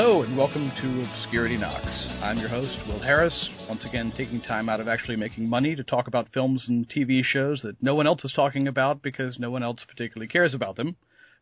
Hello and welcome to Obscurity Knocks. I'm your host, Will Harris, once again taking time out of actually making money to talk about films and TV shows that no one else is talking about because no one else particularly cares about them.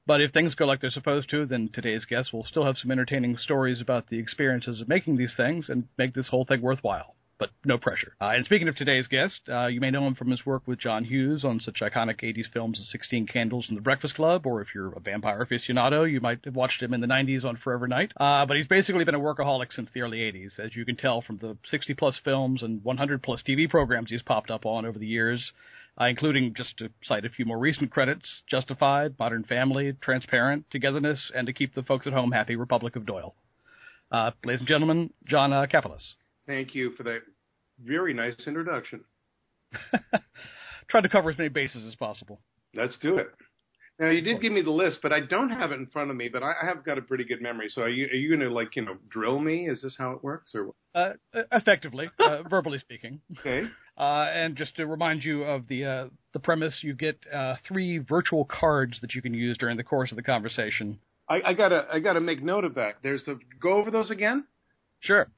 But if things go like they're supposed to, then today's guest will still have some entertaining stories about the experiences of making these things and make this whole thing worthwhile but no pressure. Uh, and speaking of today's guest, uh, you may know him from his work with John Hughes on such iconic 80s films as 16 Candles and The Breakfast Club, or if you're a vampire aficionado, you might have watched him in the 90s on Forever Knight. Uh, but he's basically been a workaholic since the early 80s, as you can tell from the 60 plus films and 100 plus TV programs he's popped up on over the years. Uh, including just to cite a few more recent credits Justified, Modern Family, Transparent, Togetherness, and to keep the folks at home happy, Republic of Doyle. Uh, ladies and gentlemen, John uh, Thank you for that very nice introduction. Tried to cover as many bases as possible. Let's do it. Now you did give me the list, but I don't have it in front of me. But I, have got a pretty good memory. So are you are you going to like you know drill me? Is this how it works, or uh, effectively, uh, verbally speaking? Okay. Uh, and just to remind you of the uh, the premise, you get uh, three virtual cards that you can use during the course of the conversation. I, I gotta I gotta make note of that. There's the go over those again. Sure.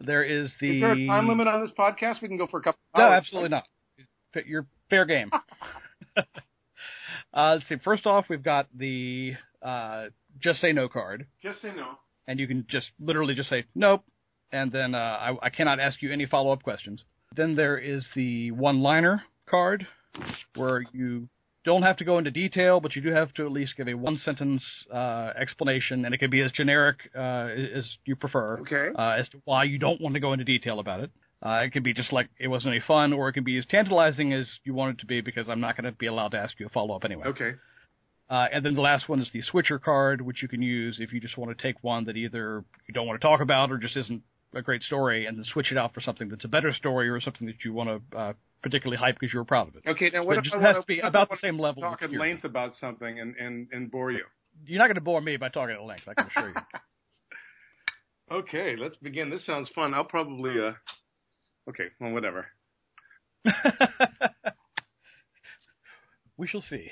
There is the. Is there a time limit on this podcast? We can go for a couple. No, absolutely not. You're fair game. uh, let's see. First off, we've got the uh, just say no card. Just say no. And you can just literally just say nope, and then uh, I, I cannot ask you any follow up questions. Then there is the one liner card, where you don't have to go into detail, but you do have to at least give a one sentence uh, explanation, and it can be as generic uh, as you prefer okay. uh, as to why you don't want to go into detail about it. Uh, it can be just like it wasn't any fun, or it can be as tantalizing as you want it to be because I'm not going to be allowed to ask you a follow up anyway. Okay. Uh, and then the last one is the switcher card, which you can use if you just want to take one that either you don't want to talk about or just isn't a great story, and then switch it out for something that's a better story or something that you want to uh, particularly hype because you're proud of it. Okay, now what so if it I has want to be about the same level? Talk at length about something and, and, and bore you. You're not going to bore me by talking at length. I can assure you. okay, let's begin. This sounds fun. I'll probably. uh Okay, well, whatever. we shall see.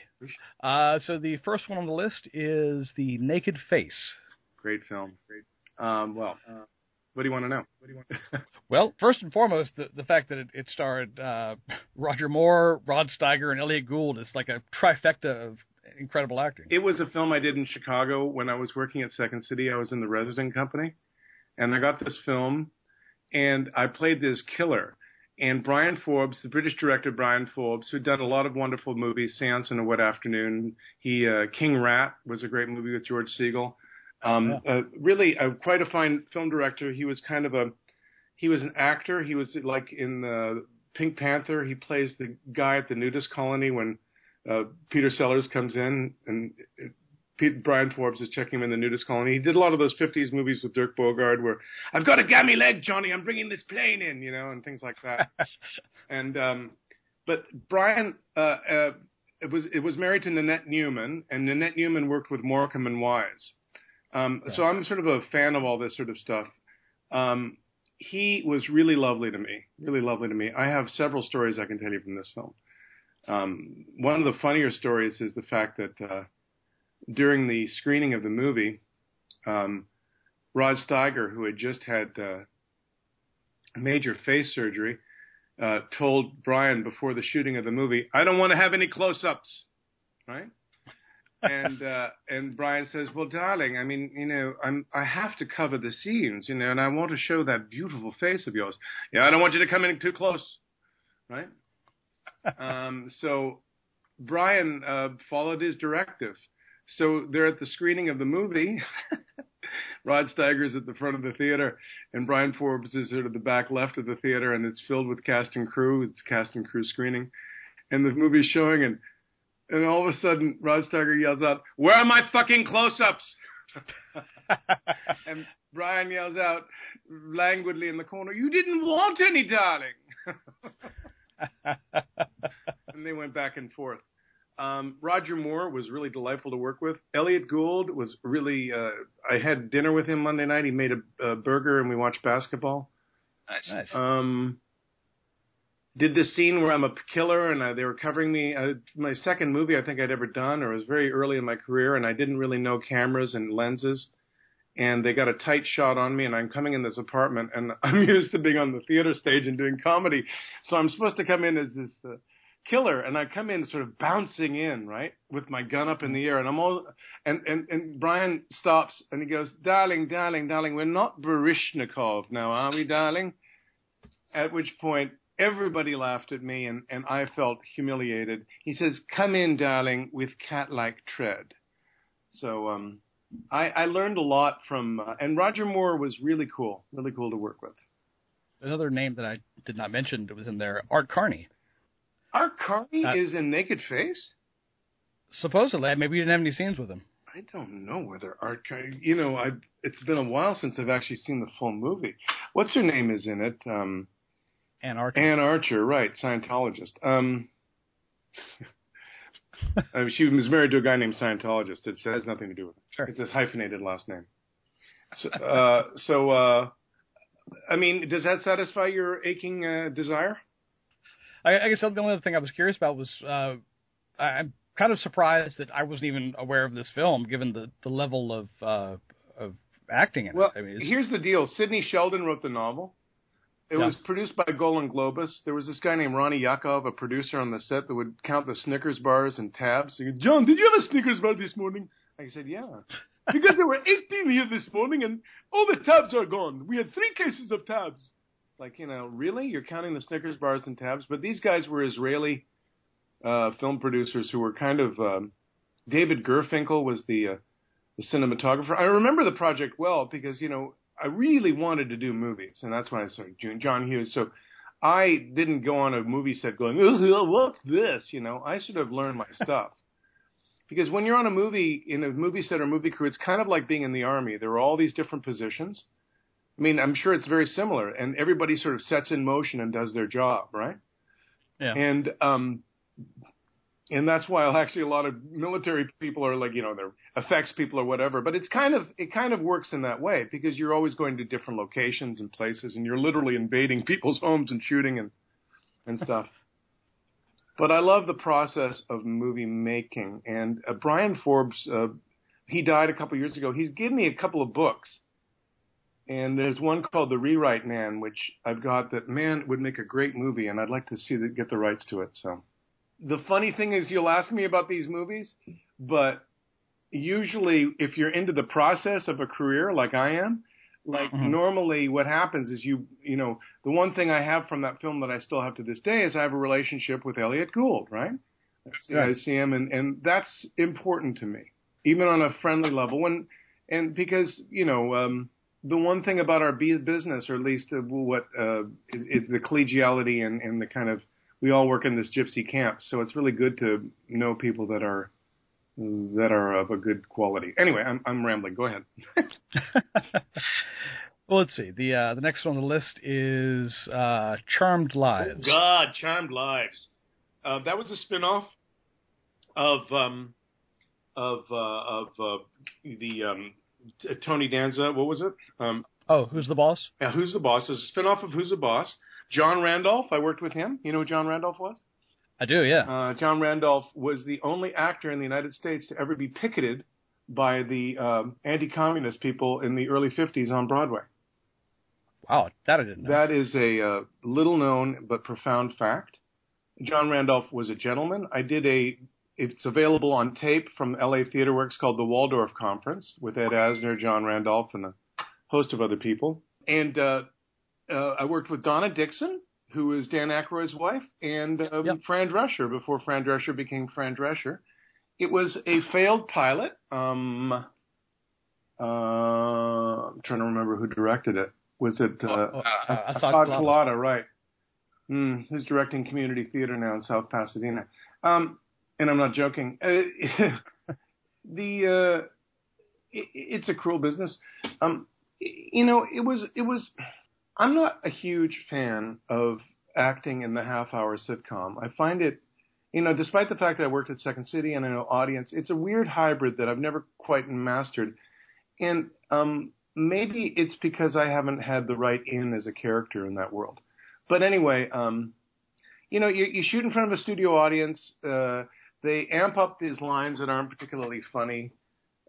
Uh, so the first one on the list is the Naked Face. Great film. Great. Um, well, uh, what do you want to know? What do you want? well, first and foremost, the, the fact that it, it starred uh, Roger Moore, Rod Steiger, and Elliot Gould is like a trifecta of incredible acting. It was a film I did in Chicago when I was working at Second City. I was in the resident company, and I got this film, and I played this killer. And Bryan Forbes, the British director Bryan Forbes, who'd done a lot of wonderful movies, Seance and a Wet Afternoon. He uh, King Rat was a great movie with George Segal. Um, yeah. uh, really, uh, quite a fine film director. He was kind of a, he was an actor. He was like in the Pink Panther. He plays the guy at the nudist colony when uh, Peter Sellers comes in and it, Pete, Bryan Forbes is checking him in the nudist colony. He did a lot of those 50s movies with Dirk Bogarde where I've got a gammy leg, Johnny. I'm bringing this plane in, you know, and things like that. and um, but Bryan uh, uh, it was it was married to Nanette Newman, and Nanette Newman worked with Morecambe and Wise. Um, yeah. So I'm sort of a fan of all this sort of stuff. Um, he was really lovely to me, really lovely to me. I have several stories I can tell you from this film. Um, one of the funnier stories is the fact that uh, during the screening of the movie, um, Rod Steiger, who had just had uh, major face surgery, uh, told Bryan before the shooting of the movie, "I don't want to have any close-ups." Right? And uh, and Bryan says, "Well, darling, I mean, you know, I'm I have to cover the scenes, you know, and I want to show that beautiful face of yours. Yeah, I don't want you to come in too close, right?" um, so Bryan uh, followed his directive. So they're at the screening of the movie. Rod Steiger's at the front of the theater, and Bryan Forbes is sort of the back left of the theater, and it's filled with cast and crew. It's cast and crew screening, and the movie's showing, and and all of a sudden, Rod Steiger yells out, "Where are my fucking close-ups?" and Bryan yells out languidly in the corner, "You didn't want any, darling." and they went back and forth. Um, Roger Moore was really delightful to work with. Elliot Gould was really. Uh, I had dinner with him Monday night. He made a, a burger and we watched basketball. Nice. nice. Um, did this scene where I'm a killer and uh, they were covering me. Uh, my second movie I think I'd ever done, or it was very early in my career, and I didn't really know cameras and lenses. and they got a tight shot on me and I'm coming in this apartment and I'm used to being on the theater stage and doing comedy. So I'm supposed to come in as this uh, killer and I come in sort of bouncing in, right? With my gun up in the air and I'm all and and and Bryan stops and he goes, "Darling, darling, darling, we're not Baryshnikov now, are we, darling?" At which point everybody laughed at me and and I felt humiliated. He says, "Come in, darling, with cat-like tread." So um I, I learned a lot from, uh, and Roger Moore was really cool, really cool to work with. Another name that I did not mention that was in there, Art Carney. Art Carney uh, is in Naked Face. Supposedly, maybe you didn't have any scenes with him. I don't know whether Art Carney. You know, I it's been a while since I've actually seen the full movie. What's her name is in it? Um, Anne Archer. Anne Archer, right? Scientologist. Um, uh, she was married to a guy named Scientologist. It has nothing to do with it. Sure. It's his hyphenated last name. So, uh, so uh, I mean, does that satisfy your aching uh, desire? I, I, guess the only other thing I was curious about was uh, I'm kind of surprised that I wasn't even aware of this film, given the, the level of uh, of acting in well, it. I mean, here's the deal: Sidney Sheldon wrote the novel. It yeah. was produced by Golan Globus. There was this guy named Ronnie Yakov, a producer on the set that would count the Snickers bars and tabs. He goes, John, did you have a Snickers bar this morning? I said, yeah. because there were 18 here this morning and all the tabs are gone. We had three cases of tabs. It's like, you know, really? You're counting the Snickers bars and tabs? But these guys were Israeli uh, film producers who were kind of. Um, David Gurfinkel was the uh, the cinematographer. I remember the project well because, you know, I really wanted to do movies, and that's why I started doing John Hughes. So I didn't go on a movie set going, "What's this?" You know, I should have learned my stuff. because when you're on a movie in a movie set or movie crew, it's kind of like being in the army. There are all these different positions. I mean, I'm sure it's very similar, and everybody sort of sets in motion and does their job, right? Yeah. And um, and that's why actually a lot of military people are like you know they're effects people or whatever but it's kind of it kind of works in that way because you're always going to different locations and places and you're literally invading people's homes and shooting and and stuff. But i love the process of movie making. And uh, bryan forbes uh, he died a couple years ago. He's given me a couple of books. And there's one called the rewrite man which i've got that man would make a great movie and i'd like to see that get the rights to it so the funny thing is you'll ask me about these movies, but usually if you're into the process of a career like I am, like mm-hmm. normally what happens is you you know, the one thing I have from that film that I still have to this day is I have a relationship with Elliot Gould, right? I see, I see him and, and that's important to me. Even on a friendly level when and because, you know, um the one thing about our business, or at least uh, what uh, is, is the collegiality and, and the kind of we all work in this gypsy camp, so it's really good to know people that are that are of a good quality. Anyway, I'm, I'm rambling. Go ahead. well, let's see. The uh, the next one on the list is uh, Charmed Lives. Oh God, Charmed Lives. Uh, that was a spinoff of um, of uh, of uh, the um, Tony Danza. What was it? Um, oh, who's the boss? Yeah, who's the boss? It was a spinoff of Who's the Boss. John Randolph, I worked with him. You know who John Randolph was? I do, yeah. Uh, John Randolph was the only actor in the United States to ever be picketed by the um, anti-communist people in the early 50s on Broadway. Wow, that I didn't know. That is a uh, little known but profound fact. John Randolph was a gentleman. I did a, it's available on tape from LA Theater Works called the Waldorf Conference with Ed Asner, John Randolph, and a host of other people. And uh, uh, I worked with Donna Dixon, who was Dan Aykroyd's wife, and um, yep. Fran Drescher before Fran Drescher became Fran Drescher. It was a failed pilot. Um, uh, I'm trying to remember who directed it. Was it uh, oh, oh, uh, Asaad Kelada? Right. Mm, who's directing community theater now in South Pasadena? Um, and I'm not joking. Uh, the uh, it, it's a cruel business. Um, you know, it was it was I'm not a huge fan of acting in the half hour sitcom. I find it, you know, despite the fact that I worked at Second City and I know audience, it's a weird hybrid that I've never quite mastered. And um, maybe it's because I haven't had the right in as a character in that world. But anyway, um, you know, you, you shoot in front of a studio audience. Uh, they amp up these lines that aren't particularly funny.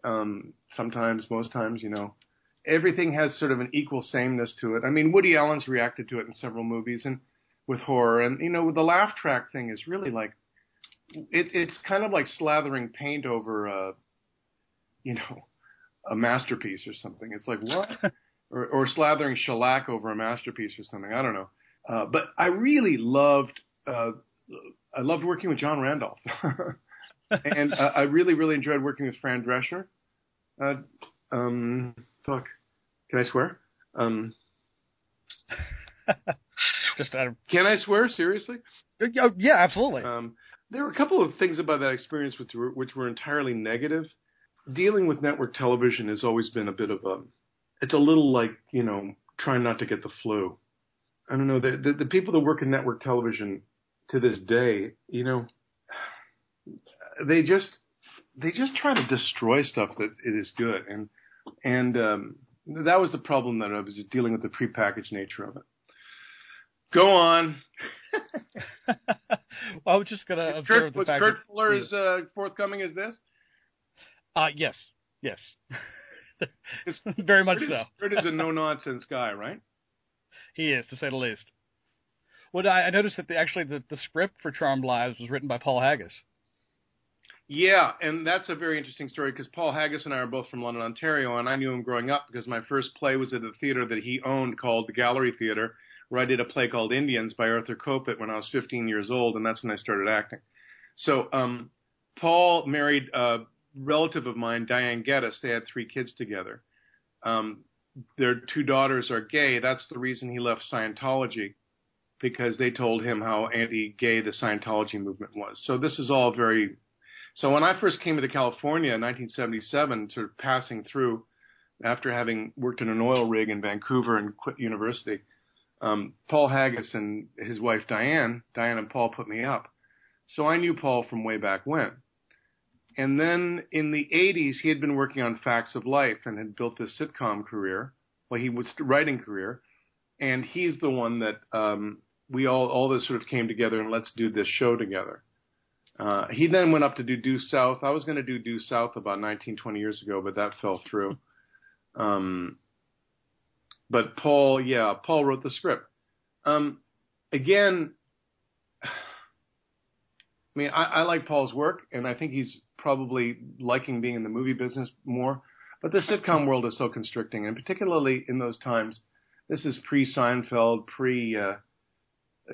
Um, sometimes, most times, you know everything has sort of an equal sameness to it. I mean, Woody Allen's reacted to it in several movies and with horror, and you know, the laugh track thing is really like it, it's kind of like slathering paint over a, you know, a masterpiece or something. It's like what? or, or slathering shellac over a masterpiece or something. I don't know. Uh, but I really loved uh, I loved working with John Randolph, and uh, I really really enjoyed working with Fran Drescher. Uh, um, fuck, can I swear? Um, Just out of can I swear seriously? oh, yeah, absolutely. Um, there were a couple of things about that experience which were, which were entirely negative. Dealing with network television has always been a bit of a, it's a little like you know trying not to get the flu. I don't know the, the the people that work in network television to this day, you know, they just they just try to destroy stuff that it is good, and and um, that was the problem that I was just dealing with the prepackaged nature of it. Go on. well, I was just gonna Is observe Kurt, the was Kurt that- Fuller as uh, forthcoming as this? Uh, yes, yes, very much Kurt is, so. Kurt is a no nonsense guy, right? He is, to say the least. Well, I, I noticed that the, actually the, the script for Charmed Lives was written by Paul Haggis. Yeah, and that's a very interesting story because Paul Haggis and I are both from London, Ontario, and I knew him growing up because my first play was at a theater that he owned called the Gallery Theater, where I did a play called Indians by Arthur Kopit when I was 15 years old, and that's when I started acting. So um, Paul married a relative of mine, Diane Gettas. They had three kids together. Um, their two daughters are gay. That's the reason he left Scientology because they told him how anti-gay the Scientology movement was. So this is all very so when I first came to California in 1977, sort of passing through after having worked in an oil rig in Vancouver and quit university, um, Paul Haggis and his wife Diane, Diane and Paul put me up. So I knew Paul from way back when. And then in the 80s, he had been working on Facts of Life and had built this sitcom career. Well, he was writing career, and he's the one that um, we all all this sort of came together and let's do this show together. Uh, he then went up to do Due South. I was going to do Due South about 19, 20 years ago, but that fell through. Um, but Paul, yeah, Paul wrote the script. Um, again, I mean, I, I like Paul's work, and I think he's probably liking being in the movie business more. But the sitcom world is so constricting, and particularly in those times, this is pre Seinfeld, pre, uh,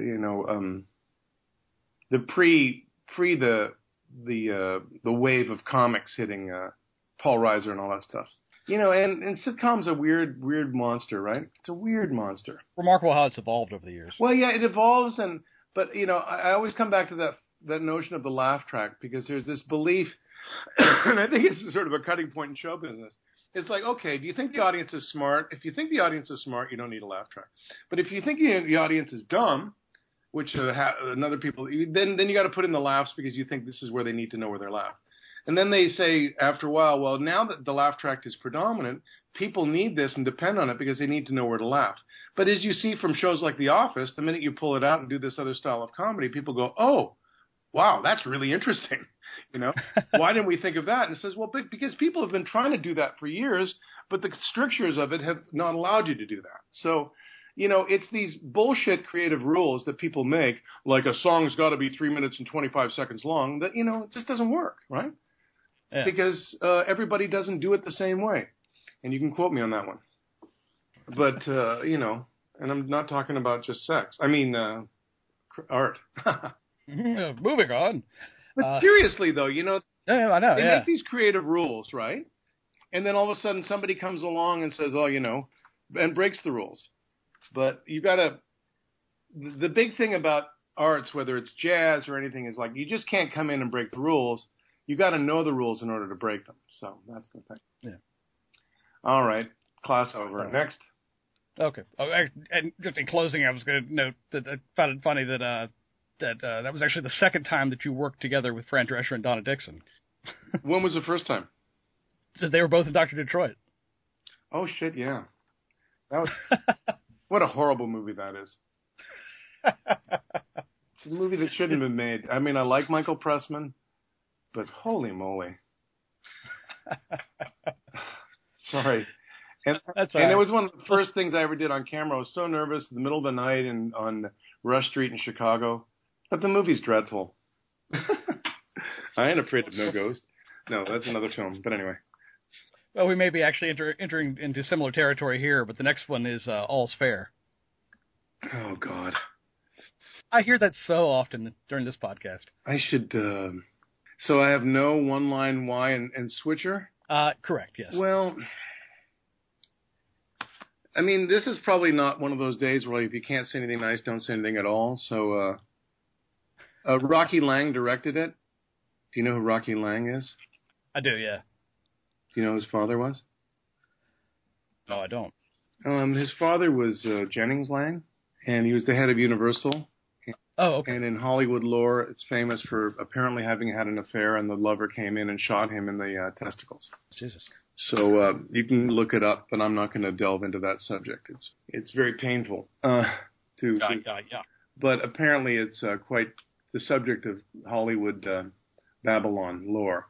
you know, um, the pre pre the the uh, the wave of comics hitting uh, Paul Reiser and all that stuff. You know, and and sitcoms a weird weird monster, right? It's a weird monster. Remarkable how it's evolved over the years. Well, yeah, it evolves, and but you know, I, I always come back to that that notion of the laugh track because there's this belief, and I think it's sort of a cutting point in show business. It's like, okay, do you think the audience is smart? If you think the audience is smart, you don't need a laugh track. But if you think the, the audience is dumb, which uh, ha- another people, then then you got to put in the laughs because you think this is where they need to know where they're laugh. And then they say after a while, well, now that the laugh track is predominant, people need this and depend on it because they need to know where to laugh. But as you see from shows like The Office, the minute you pull it out and do this other style of comedy, people go, oh, wow, that's really interesting. You know, why didn't we think of that? And it says, well, because people have been trying to do that for years, but the strictures of it have not allowed you to do that. So, you know, it's these bullshit creative rules that people make, like a song's got to be three minutes and 25 seconds long, that, you know, it just doesn't work, right? Yeah. Because uh, everybody doesn't do it the same way. And you can quote me on that one. But, uh, you know, and I'm not talking about just sex. I mean, uh, art. Moving on. But Uh, seriously, though, you know, I know. they yeah. make these creative rules, right? And then all of a sudden somebody comes along and says, "Oh, you know," and breaks the rules. But you got to. The big thing about arts, whether it's jazz or anything, is like you just can't come in and break the rules. You got to know the rules in order to break them. So that's the thing. Yeah. All right, class over. Oh. Next. Okay. Oh, and just in closing, I was going to note that I found it funny that uh, that uh, that was actually the second time that you worked together with Fran Drescher and Donna Dixon. when was the first time? So they were both in Doctor Detroit. Oh shit, yeah. That was what a horrible movie that is. It's a movie that shouldn't have been made. I mean, I like Michael Pressman, but holy moly. Sorry. And, That's and right. it was one of the first things I ever did on camera. I was so nervous in the middle of the night and on Rush Street in Chicago. But the movie's dreadful. I ain't afraid of no ghost. No, that's another film. But anyway. Well, we may be actually enter, entering into similar territory here, but the next one is uh, All's Fair. Oh God. I hear that so often during this podcast. I should. Uh, so I have no one line why and, and switcher. Uh, correct. Yes. Well, I mean, this is probably not one of those days where if you can't say anything nice, don't say anything at all. So, uh, uh, Rocky Lang directed it. Do you know who Rocky Lang is? I do. Yeah. Do you know who his father was? No, I don't. Um, his father was uh, Jennings Lang, and he was the head of Universal. Oh, okay. And in Hollywood lore, it's famous for apparently having had an affair, and the lover came in and shot him in the uh, testicles. Jesus. So uh, you can look it up, but I'm not going to delve into that subject. It's it's very painful uh, to, Yeah, yeah, yeah. but apparently it's uh, quite the subject of Hollywood uh, Babylon lore.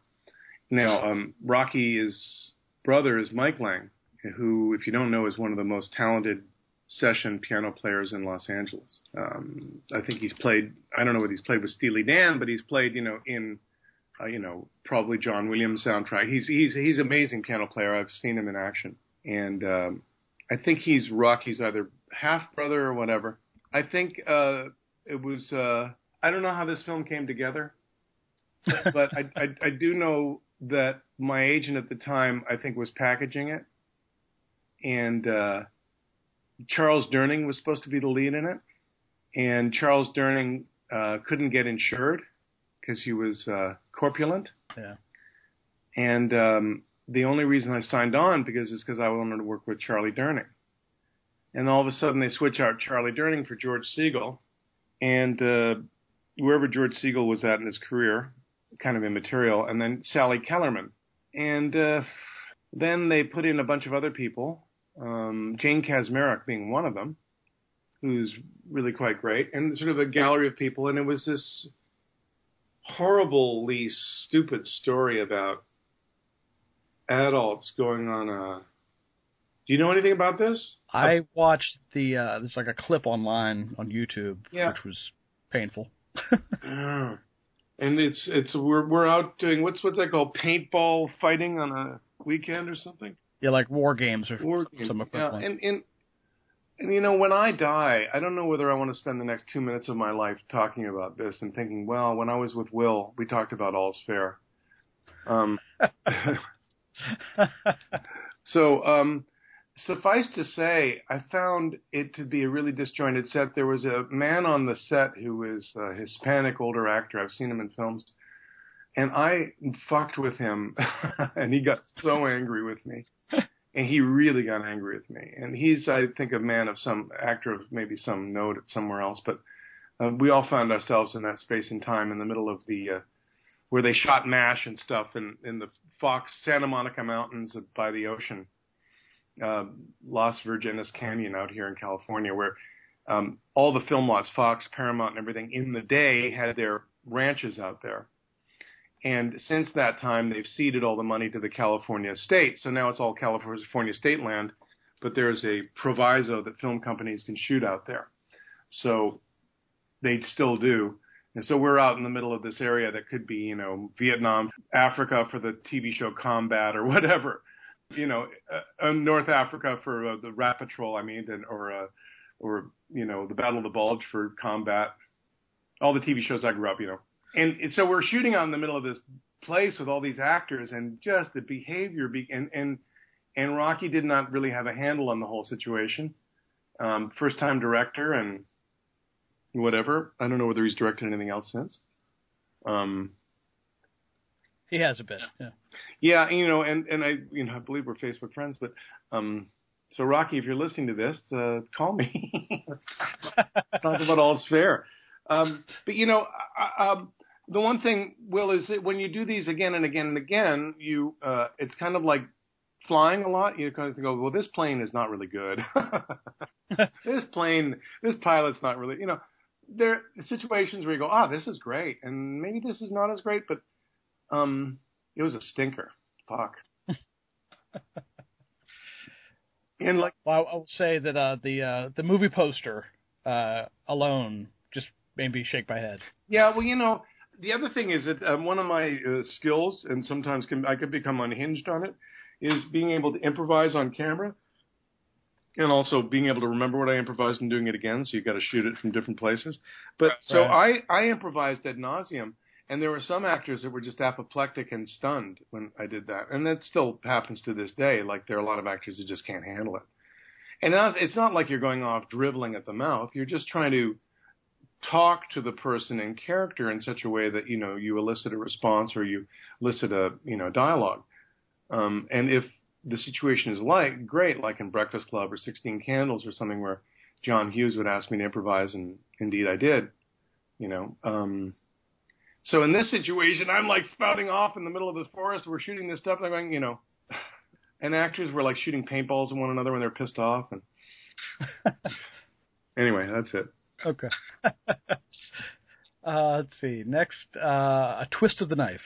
Now, um, Rocky's brother is Mike Lang, who, if you don't know, is one of the most talented session piano players in Los Angeles. Um, I think he's played. I don't know what he's played with Steely Dan, but he's played, you know, in, uh, you know, probably John Williams soundtrack. He's he's he's amazing piano player. I've seen him in action, and um, I think he's Rocky's either half brother or whatever. I think uh, it was. Uh, I don't know how this film came together, but I, I I do know that my agent at the time I think was packaging it, and uh, Charles Durning was supposed to be the lead in it, and Charles Durning uh, couldn't get insured because he was uh, corpulent, Yeah. and um, the only reason I signed on because is because I wanted to work with Charlie Durning, and all of a sudden they switch out Charlie Durning for George Segal, and uh, wherever George Segal was at in his career, kind of immaterial, and then Sally Kellerman, and uh, then they put in a bunch of other people, um, Jane Kaczmarek being one of them, who's really quite great, and sort of a gallery of people, and it was this horribly stupid story about adults going on a. Do you know anything about this? I watched the. Uh, there's like a clip online on YouTube, Yeah. which was painful. And it's it's we're we're out doing what's what's that called paintball fighting on a weekend or something. Yeah, like war games or War games. some Yeah, and and and you know when I die, I don't know whether I want to spend the next two minutes of my life talking about this and thinking, well, when I was with Will, we talked about all's fair. Um, so um, suffice to say, I found it to be a really disjointed set. There was a man on the set who was a Hispanic older actor. I've seen him in films. And I fucked with him, and he got so angry with me and he really got angry with me. And he's, I think, a man of some actor of maybe some note at somewhere else. But uh, we all found ourselves in that space and time in the middle of the uh, where they shot Mash and stuff in in the Fox Santa Monica Mountains by the ocean, uh, Las Virgenes Canyon out here in California, where um, all the film lots, Fox, Paramount, and everything in the day had their ranches out there. And since that time, they've ceded all the money to the California state. So now it's all California state land, but there's a proviso that film companies can shoot out there. So they still do. And so we're out in the middle of this area that could be, you know, Vietnam, Africa for the TV show Combat or whatever, you know, uh, uh, North Africa for uh, the Rat Patrol, I mean, and, or, uh, or, you know, the Battle of the Bulge for Combat. All the TV shows I grew up, you know. And, and so we're shooting in the middle of this place with all these actors and just the behavior be, and, and, and Rocky did not really have a handle on the whole situation. Um, first time director and whatever. I don't know whether he's directed anything else since. Um, he has a bit. Yeah. yeah, you know, and, and I, you know, I believe we're Facebook friends, but, um, so Rocky, if you're listening to this, uh, call me. Talk about all's fair. Um, but you know, I, um, the one thing, Will, is that when you do these again and again and again, you, uh, it's kind of like flying a lot. You kind of go, well, this plane is not really good. this plane, this pilot's not really, you know, there are situations where you go, ah, oh, this is great, and maybe this is not as great, but um, it was a stinker. Fuck. And like, well, I will say that uh, the uh, the movie poster uh, alone just made me shake my head. Yeah, well, you know, the other thing is that um, one of my uh, skills, and sometimes can, I could become unhinged on it, is being able to improvise on camera, and also being able to remember what I improvised and doing it again. So you got to shoot it from different places. But so I I improvised ad nauseum, and there were some actors that were just apoplectic and stunned when I did that, and that still happens to this day. Like there are a lot of actors who just can't handle it. And it's not like you're going off dribbling at the mouth. You're just trying to talk to the person in character in such a way that you know you elicit a response or you elicit a you know dialogue. Um, and if the situation is like great, like in Breakfast Club or Sixteen Candles or something where John Hughes would ask me to improvise, and indeed I did. You know. Um, so in this situation, I'm like spouting off in the middle of the forest. We're shooting this stuff, and I'm going, you know, and actors were like shooting paintballs at one another when they're pissed off. And anyway, that's it. Okay. uh, let's see. Next, uh, a twist of the knife.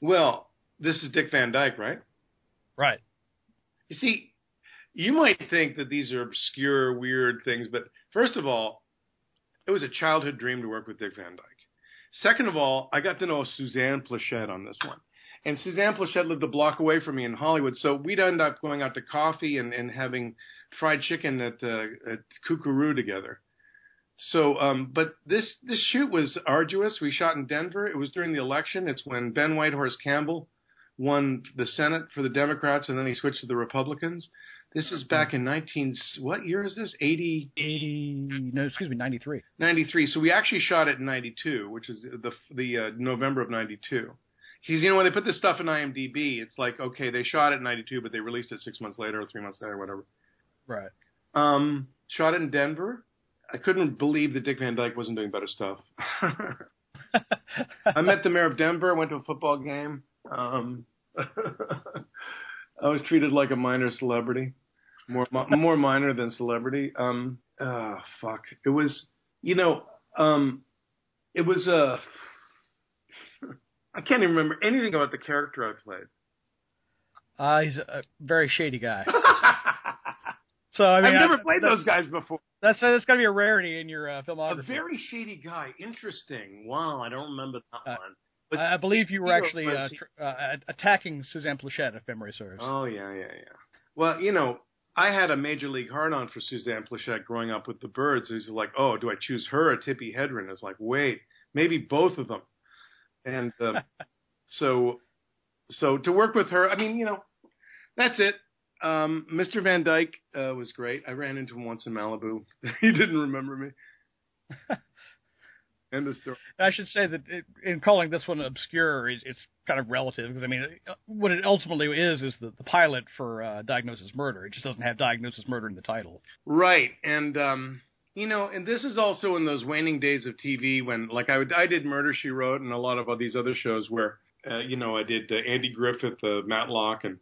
Well, this is Dick Van Dyke, right? Right. You see, you might think that these are obscure, weird things, but first of all, it was a childhood dream to work with Dick Van Dyke. Second of all, I got to know Suzanne Pleshette on this one. And Suzanne Pleshette lived a block away from me in Hollywood, so we'd end up going out to coffee and, and having fried chicken at, uh, at Koo Koo Roo together. So, um, but this this shoot was arduous. We shot in Denver. It was during the election. It's when Ben Nighthorse Campbell won the Senate for the Democrats, and then he switched to the Republicans. This is back in 19 what year is this? 80 80, no, excuse me, 93. 93. So we actually shot it in 92, which is the the uh, November of 92. Because you know when they put this stuff in IMDb, it's like okay, they shot it in 92, but they released it six months later or three months later, or whatever. Right. Um, shot it in Denver. I couldn't believe that Dick Van Dyke wasn't doing better stuff. I met the mayor of Denver. Went to a football game. Um, I was treated like a minor celebrity, more more minor than celebrity. Um, oh, fuck. It was, you know, um, it was Uh, I can't even remember anything about the character I played. Uh, he's a very shady guy. So I mean, I've never I- played those guys before. That's that's got to be a rarity in your uh, A very shady guy. Interesting. Wow, I don't remember that Uh, one. But I believe you were actually uh, tr- uh, attacking Suzanne Pleshette, if memory serves. Oh yeah, yeah, yeah. Well, you know, I had a major league hard on for Suzanne Pleshette growing up with the Birds. Was like, oh, do I choose her or Tippi Hedren? It's like, wait, maybe both of them. And uh, so, so to work with her, I mean, you know, that's it. Um, Mr. Van Dyke uh, was great. I ran into him once in Malibu. he didn't remember me. End of story. I should say that it, in calling this one obscure, it, it's kind of relative because I mean, it, what it ultimately is is the, the pilot for uh, Diagnosis Murder. It just doesn't have Diagnosis Murder in the title. Right, and um, you know, and this is also in those waning days of TV when, like, I would, I did Murder She Wrote and a lot of these other shows where, uh, you know, I did uh, Andy Griffith, uh, Matlock, and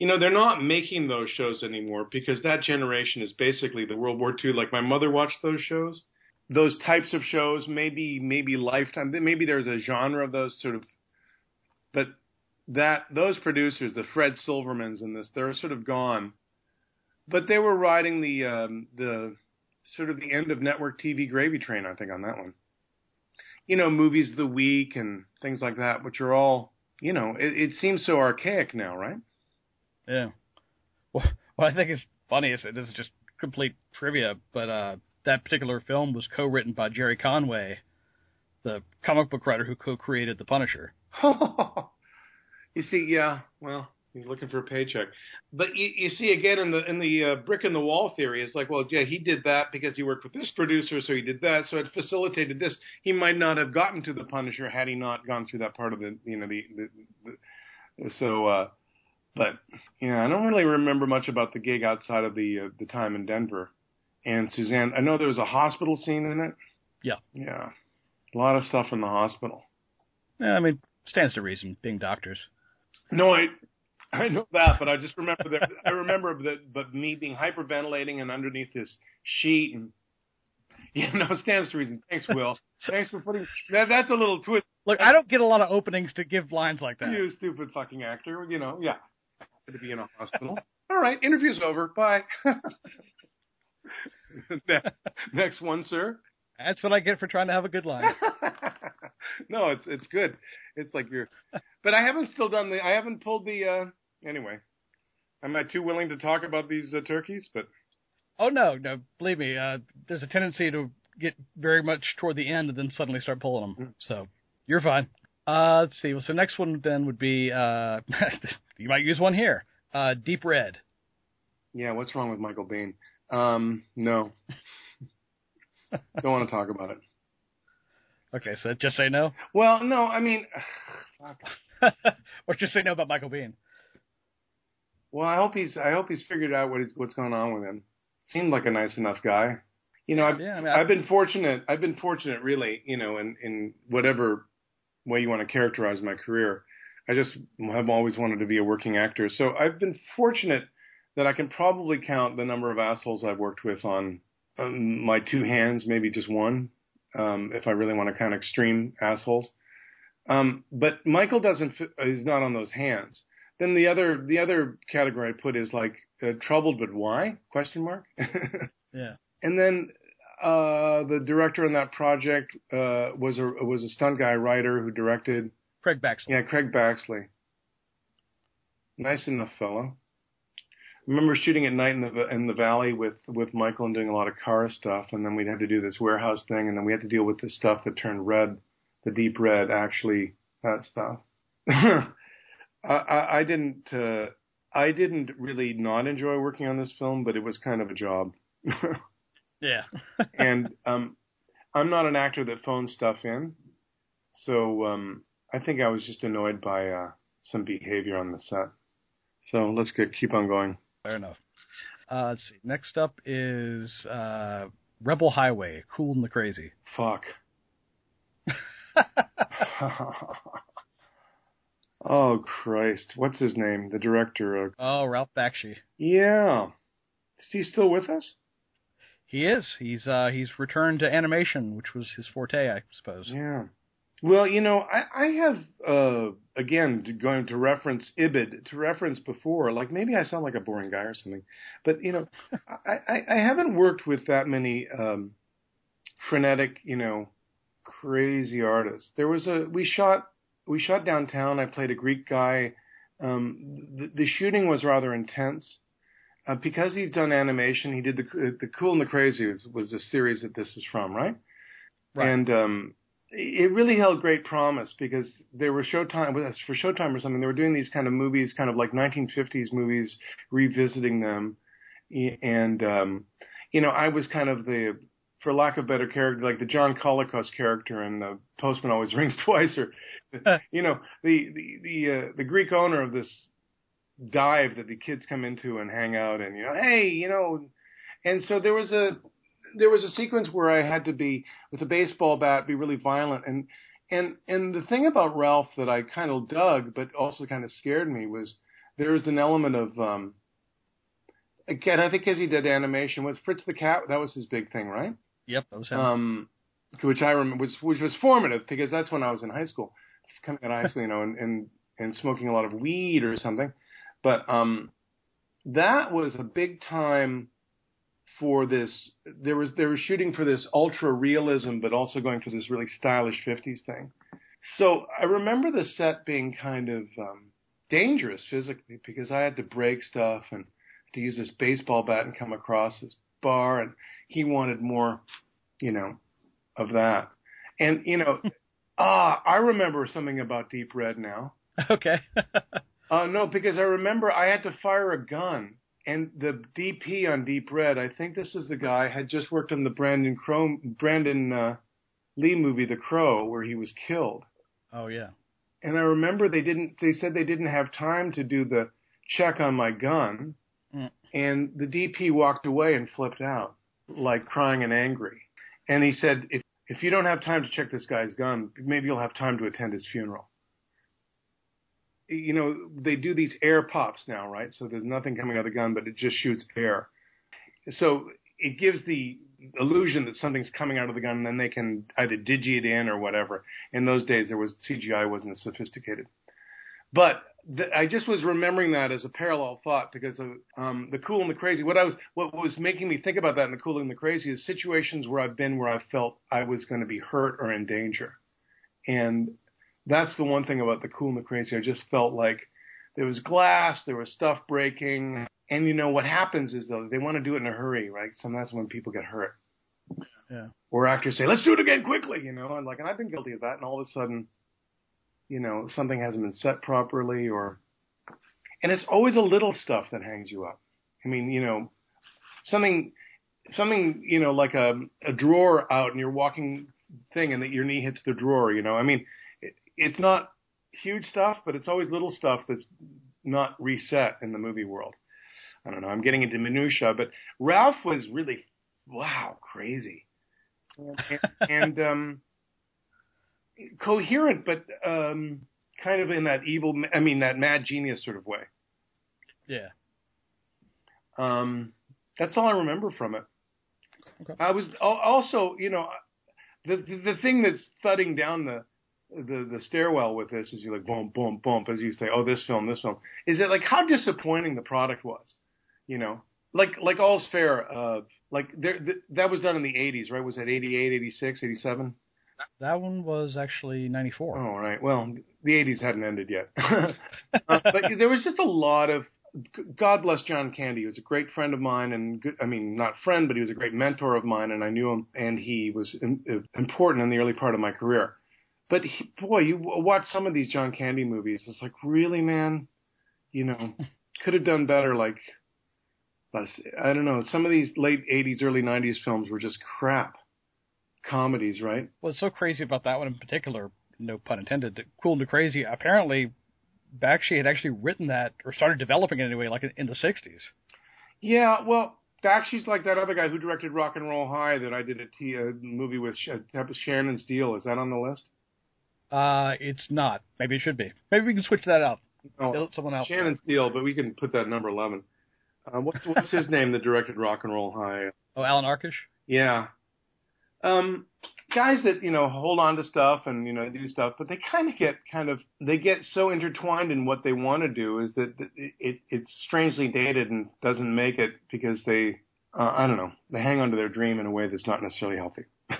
you know, they're not making those shows anymore because that generation is basically the World War II. Like my mother watched those shows, those types of shows. Maybe, maybe Lifetime. Maybe there's a genre of those sort of, but that those producers, the Fred Silvermans and this, they're sort of gone. But they were riding the um, the sort of the end of network TV gravy train, I think, on that one. You know, movies of the week and things like that, which are all, you know, it, it seems so archaic now, right? Yeah. Well, what I think is funny is this is just complete trivia, but uh, that particular film was co-written by Gerry Conway, the comic book writer who co-created The Punisher. you see, yeah, well, he's looking for a paycheck. But you, you see, again, in the in the uh, brick in the wall theory, it's like, well, yeah, he did that because he worked with this producer, so he did that, so it facilitated this. He might not have gotten to the Punisher had he not gone through that part of the, you know, the, the, the so. uh but yeah, I don't really remember much about the gig outside of the uh, the time in Denver. And Suzanne, I know there was a hospital scene in it. Yeah. Yeah, a lot of stuff in the hospital. Yeah, I mean, stands to reason, being doctors. No, I I know that, but I just remember that I remember that but me being hyperventilating and underneath this sheet and yeah, no, it stands to reason. Thanks, Will. Thanks for putting that. That's a little twist. Look, I don't get a lot of openings to give lines like that. You stupid fucking actor. You know, yeah. to be in a hospital. All right, interview's over. Bye. Next one, sir. That's what I get for trying to have a good line. no, it's it's good. It's like you're, but I haven't still done the. I haven't pulled the. uh Anyway, am I too willing to talk about these uh, turkeys? But oh no, no, believe me. Uh There's a tendency to get very much toward the end and then suddenly start pulling them. Mm. So you're fine. Uh Let's see. Well, so next one then would be. uh You might use one here. Uh Deep Red. Yeah, what's wrong with Michael Biehn? Um, no. Don't want to talk about it. Okay, so just say no. Well, no, I mean, or just say no about Michael Biehn. Well, I hope he's I hope he's figured out what he's, what's going on with him. Seemed like a nice enough guy. You know, I've, yeah, I mean, I've been fortunate. I've been fortunate, really. You know, in in whatever way you want to characterize my career, I just have always wanted to be a working actor. So I've been fortunate that I can probably count the number of assholes I've worked with on um, my two hands, maybe just one, um, if I really want to count extreme assholes. Um, but Michael doesn't is not on those hands. Then the other the other category I put is like uh, troubled, but why? Question mark. yeah. And then uh, the director on that project uh, was a was a stunt guy writer who directed Craig Baxley. Yeah, Craig Baxley. Nice enough fellow remember shooting at night in the in the valley with with Michael and doing a lot of car stuff, and then we had to do this warehouse thing, and then we had to deal with this stuff that turned red, the deep red, actually that stuff. I, I, I didn't uh, I didn't really not enjoy working on this film, but it was kind of a job. yeah. and um, I'm not an actor that phones stuff in, so um, I think I was just annoyed by uh, some behavior on the set. So let's get keep on going. Fair enough. Uh, let's see. Next up is uh, Rebel Highway, Cool and the Crazy. Fuck. oh Christ! What's his name? The director. Uh... Oh, Ralph Bakshi. Yeah. Is he still with us? He is. He's uh, he's returned to animation, which was his forte, I suppose. Yeah. Well, you know, I, I have uh, again going to reference Ibid to reference before. Like maybe I sound like a boring guy or something, but you know, I, I, I haven't worked with that many um, frenetic, you know, crazy artists. There was a we shot we shot downtown. I played a Greek guy. Um, the, the shooting was rather intense. Uh, because he's done animation, he did the the Cool and the Crazy was, was the series that this was from, right? Right. And um, it really held great promise because there were Showtime for Showtime or something. They were doing these kind of movies, kind of like 1950s movies, revisiting them, and um, you know, I was kind of the, for lack of better character, like the John Colicos character in the Postman Always Rings Twice, or you know, the the the uh, the Greek owner of this dive that the kids come into and hang out, and you know, hey, you know, and so there was a there was a sequence where I had to be with a baseball bat, be really violent, and and and the thing about Ralph that I kind of dug, but also kind of scared me was there was an element of um, again I think because he did animation with Fritz the Cat, that was his big thing, right? Yep, that was him. Um, which I remember was which was formative because that's when I was in high school, coming out of high school, you know, and and and smoking a lot of weed or something, but um, that was a big time for this there was they were shooting for this ultra realism but also going for this really stylish 50s thing. So i remember the set being kind of um dangerous physically because i had to break stuff and to use this baseball bat and come across this bar and he wanted more you know of that. And you know ah i remember something about deep red now. Okay. Uh no because i remember i had to fire a gun and the DP on Deep Red, I think this is the guy had just worked on the Brandon Crow, Brandon uh, Lee movie, The Crow, where he was killed. Oh yeah. And I remember they didn't. They said they didn't have time to do the check on my gun, mm. and the DP walked away and flipped out, like crying and angry. And he said, if if you don't have time to check this guy's gun, maybe you'll have time to attend his funeral you know, they do these air pops now, right? So there's nothing coming out of the gun, but it just shoots air. So it gives the illusion that something's coming out of the gun, and then they can either digi it in or whatever. In those days, there was CGI wasn't as sophisticated. But th- I just was remembering that as a parallel thought because of um, the cool and the crazy. What I was, what was making me think about that in the cool and the crazy is situations where I've been where I felt I was going to be hurt or in danger, and that's the one thing about the cool and the crazy. I just felt like there was glass, there was stuff breaking, and you know what happens is though they want to do it in a hurry, right? Sometimes when people get hurt, yeah. Or actors say, "Let's do it again quickly," you know, and like, and I've been guilty of that, and all of a sudden, you know, something hasn't been set properly, or, and it's always a little stuff that hangs you up. I mean, you know, something, something, you know, like a a drawer out, and you're walking thing, and that your knee hits the drawer, you know. I mean, it's not huge stuff, but it's always little stuff that's not reset in the movie world. I don't know. I'm getting into minutia, but Ralph was really wow crazy and, and um, coherent, but um, kind of in that evil. I mean, that mad genius sort of way. Yeah. Um, that's all I remember from it. Okay. I was also, you know, the, the the thing that's thudding down the the the stairwell with this is you like boom boom boom as you say oh this film this film is it like how disappointing the product was you know like like all's fair uh like there th- that was done in the 80s right was that 88 86 87 That one was actually 94. oh right well the 80s hadn't ended yet uh, but there was just a lot of God bless John Candy. He was a great friend of mine, and good, I mean, not friend, but he was a great mentor of mine, and I knew him, and he was in, important in the early part of my career. But he, boy, you watch some of these John Candy movies, it's like, really, man, you know, could have done better. Like, I don't know, some of these late '80s, early '90s films were just crap comedies, right? What's so crazy about that one in particular, no pun intended, that Cool and the Crazy, apparently Bakshi had actually written that or started developing it anyway, like in the '60s. Yeah, well, Bakshi's like that other guy who directed Rock and Roll High that I did a, t- a movie with Shannon Steele. Is that on the list? Uh, it's not. Maybe it should be. Maybe we can switch that up. Oh, someone else. Shannon Steele, but we can put that number eleven. Uh, what's what's his name that directed Rock and Roll High? Oh, Alan Arkush. Yeah. Um, guys that you know hold on to stuff and you know do stuff, but they kind of get kind of they get so intertwined in what they want to do is that it, it it's strangely dated and doesn't make it because they uh, I don't know they hang on to their dream in a way that's not necessarily healthy.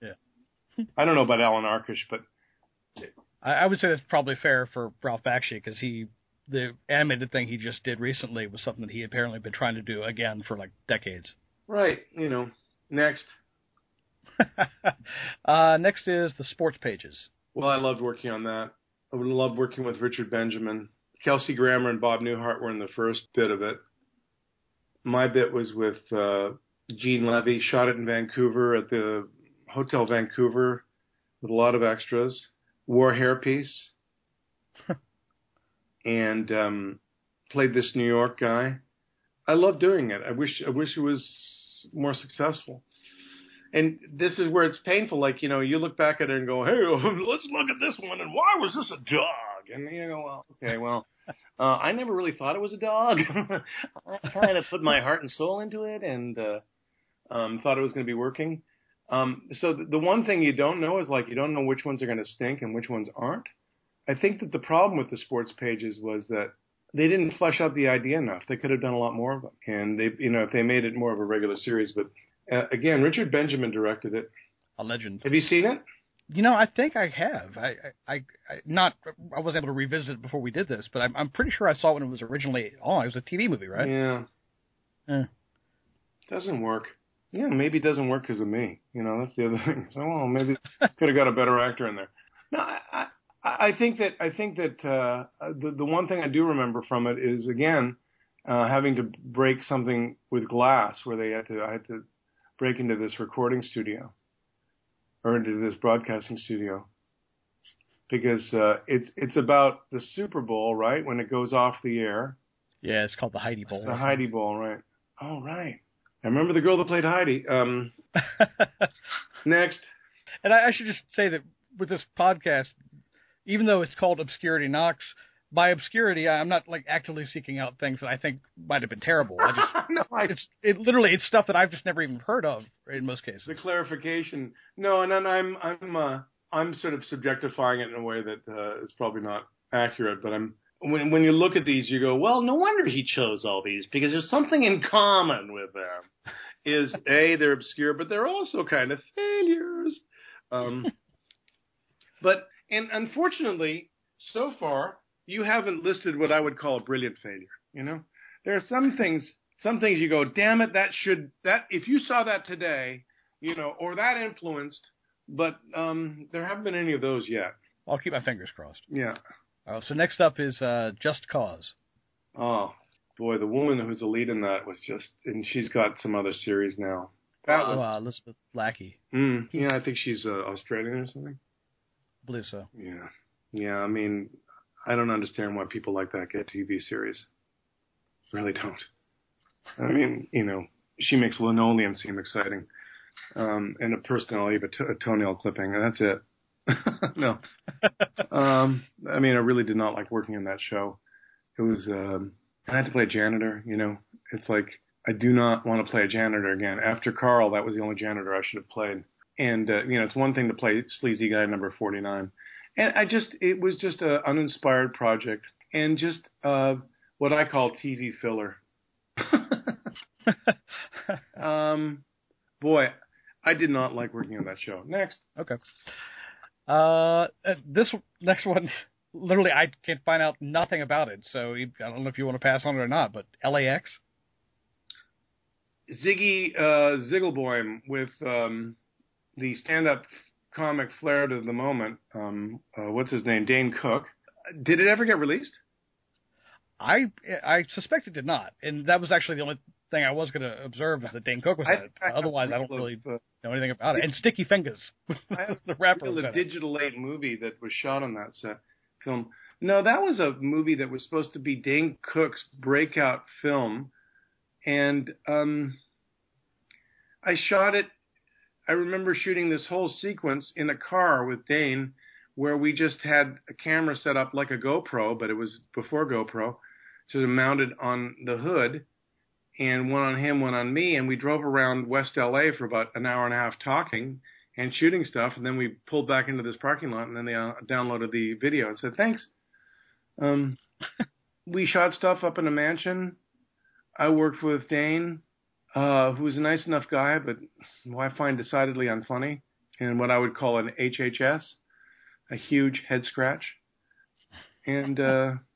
yeah. I don't know about Alan Arkush, but I, I would say that's probably fair for Ralph Bakshi because he the animated thing he just did recently was something that he apparently been trying to do again for like decades. Right. You know. Next. uh, next is the sports pages. Well, I loved working on that. I would love working with Richard Benjamin. Kelsey Grammer and Bob Newhart were in the first bit of it. My bit was with uh, Gene Levy, shot it in Vancouver at the Hotel Vancouver with a lot of extras. Wore hairpiece and um, played this New York guy. I love doing it. I wish I wish it was more successful and this is where it's painful. Like you know, you look back at it and go, "Hey, let's look at this one." And why was this a dog? And you know, well, okay, well, uh, I never really thought it was a dog. I kind of put my heart and soul into it, and uh, um, thought it was going to be working. Um, so the, the one thing you don't know is like you don't know which ones are going to stink and which ones aren't. I think that the problem with the sports pages was that they didn't flesh out the idea enough. They could have done a lot more of them, and they, you know, if they made it more of a regular series, but uh, again, Richard Benjamin directed it. A legend. Have you seen it? You know, I think I have. I, I, I not. I wasn't able to revisit it before we did this, but I'm, I'm pretty sure I saw it when it was originally on. It was a TV movie, right? Yeah. Yeah. Doesn't work. Yeah, maybe it doesn't work because of me. You know, that's the other thing. So, well, maybe could have got a better actor in there. No, I, I, I think that I think that uh, the the one thing I do remember from it is again uh, having to break something with glass, where they had to I had to break into this recording studio or into this broadcasting studio because uh, it's it's about the Super Bowl, right? When it goes off the air. Yeah, it's called the Heidi Bowl. The Heidi Bowl, right? Oh, right. I remember the girl that played Heidi. Um, next. And I, I should just say that with this podcast, even though it's called Obscurity Knocks, by obscurity, I'm not like actively seeking out things that I think might have been terrible. I just no, I, it's it literally it's stuff that I've just never even heard of in most cases. The clarification, no, and then I'm I'm uh, I'm sort of subjectifying it in a way that uh, is probably not accurate, but I'm when when you look at these, you go, well, no wonder he chose all these because there's something in common with them. Is a they're obscure, but they're also kind of failures. Um, but and unfortunately, so far you haven't listed what I would call a brilliant failure. You know, there are some things, some things you go, damn it, that should that if you saw that today, you know, or that influenced, but um, there haven't been any of those yet. I'll keep my fingers crossed. Yeah. Uh, so next up is uh, Just Cause. Oh boy, the woman who's the lead in that was just, and she's got some other series now. That oh, was, uh, Elizabeth Lackey. mm, yeah, I think she's uh, Australian or something. I believe so. Yeah, yeah. I mean, I don't understand why people like that get TV series. Really don't. I mean, you know, she makes linoleum seem exciting, um, and a personality of a, t- a toenail clipping, and that's it. no. um, I mean, I really did not like working on that show. It was, um, I had to play a janitor, you know, it's like, I do not want to play a janitor again. After Carl, that was the only janitor I should have played. And, uh, you know, it's one thing to play sleazy guy number 49. And I just, it was just an uninspired project and just, uh, what I call TV filler. um, boy, I did not like working on that show. Next. Okay. Uh, this next one, literally, I can't find out nothing about it. So I don't know if you want to pass on it or not. But LAX. Ziggy uh, Ziggleboim with um, the stand-up comic flair to the moment. Um, uh, what's his name? Dane Cook. Did it ever get released? I I suspect it did not, and that was actually the only thing I was going to observe is that Dane Cook was in it. Otherwise, I don't really uh, know anything about it. And Sticky Fingaz, the rapper. a digital eight movie that was shot on that set film. No, that was a movie that was supposed to be Dane Cook's breakout film, and um, I shot it. I remember shooting this whole sequence in a car with Dane, where we just had a camera set up like a GoPro, but it was before GoPro, so mounted on the hood and one on him, one on me, and we drove around West LA for about an hour and a half talking and shooting stuff, and then we pulled back into this parking lot, and then they uh, downloaded the video and said thanks. Um, we shot stuff up in a mansion. I worked with Dane, uh, who was a nice enough guy, but who I find decidedly unfunny, and what I would call an HHS, a huge head scratch, and. Uh,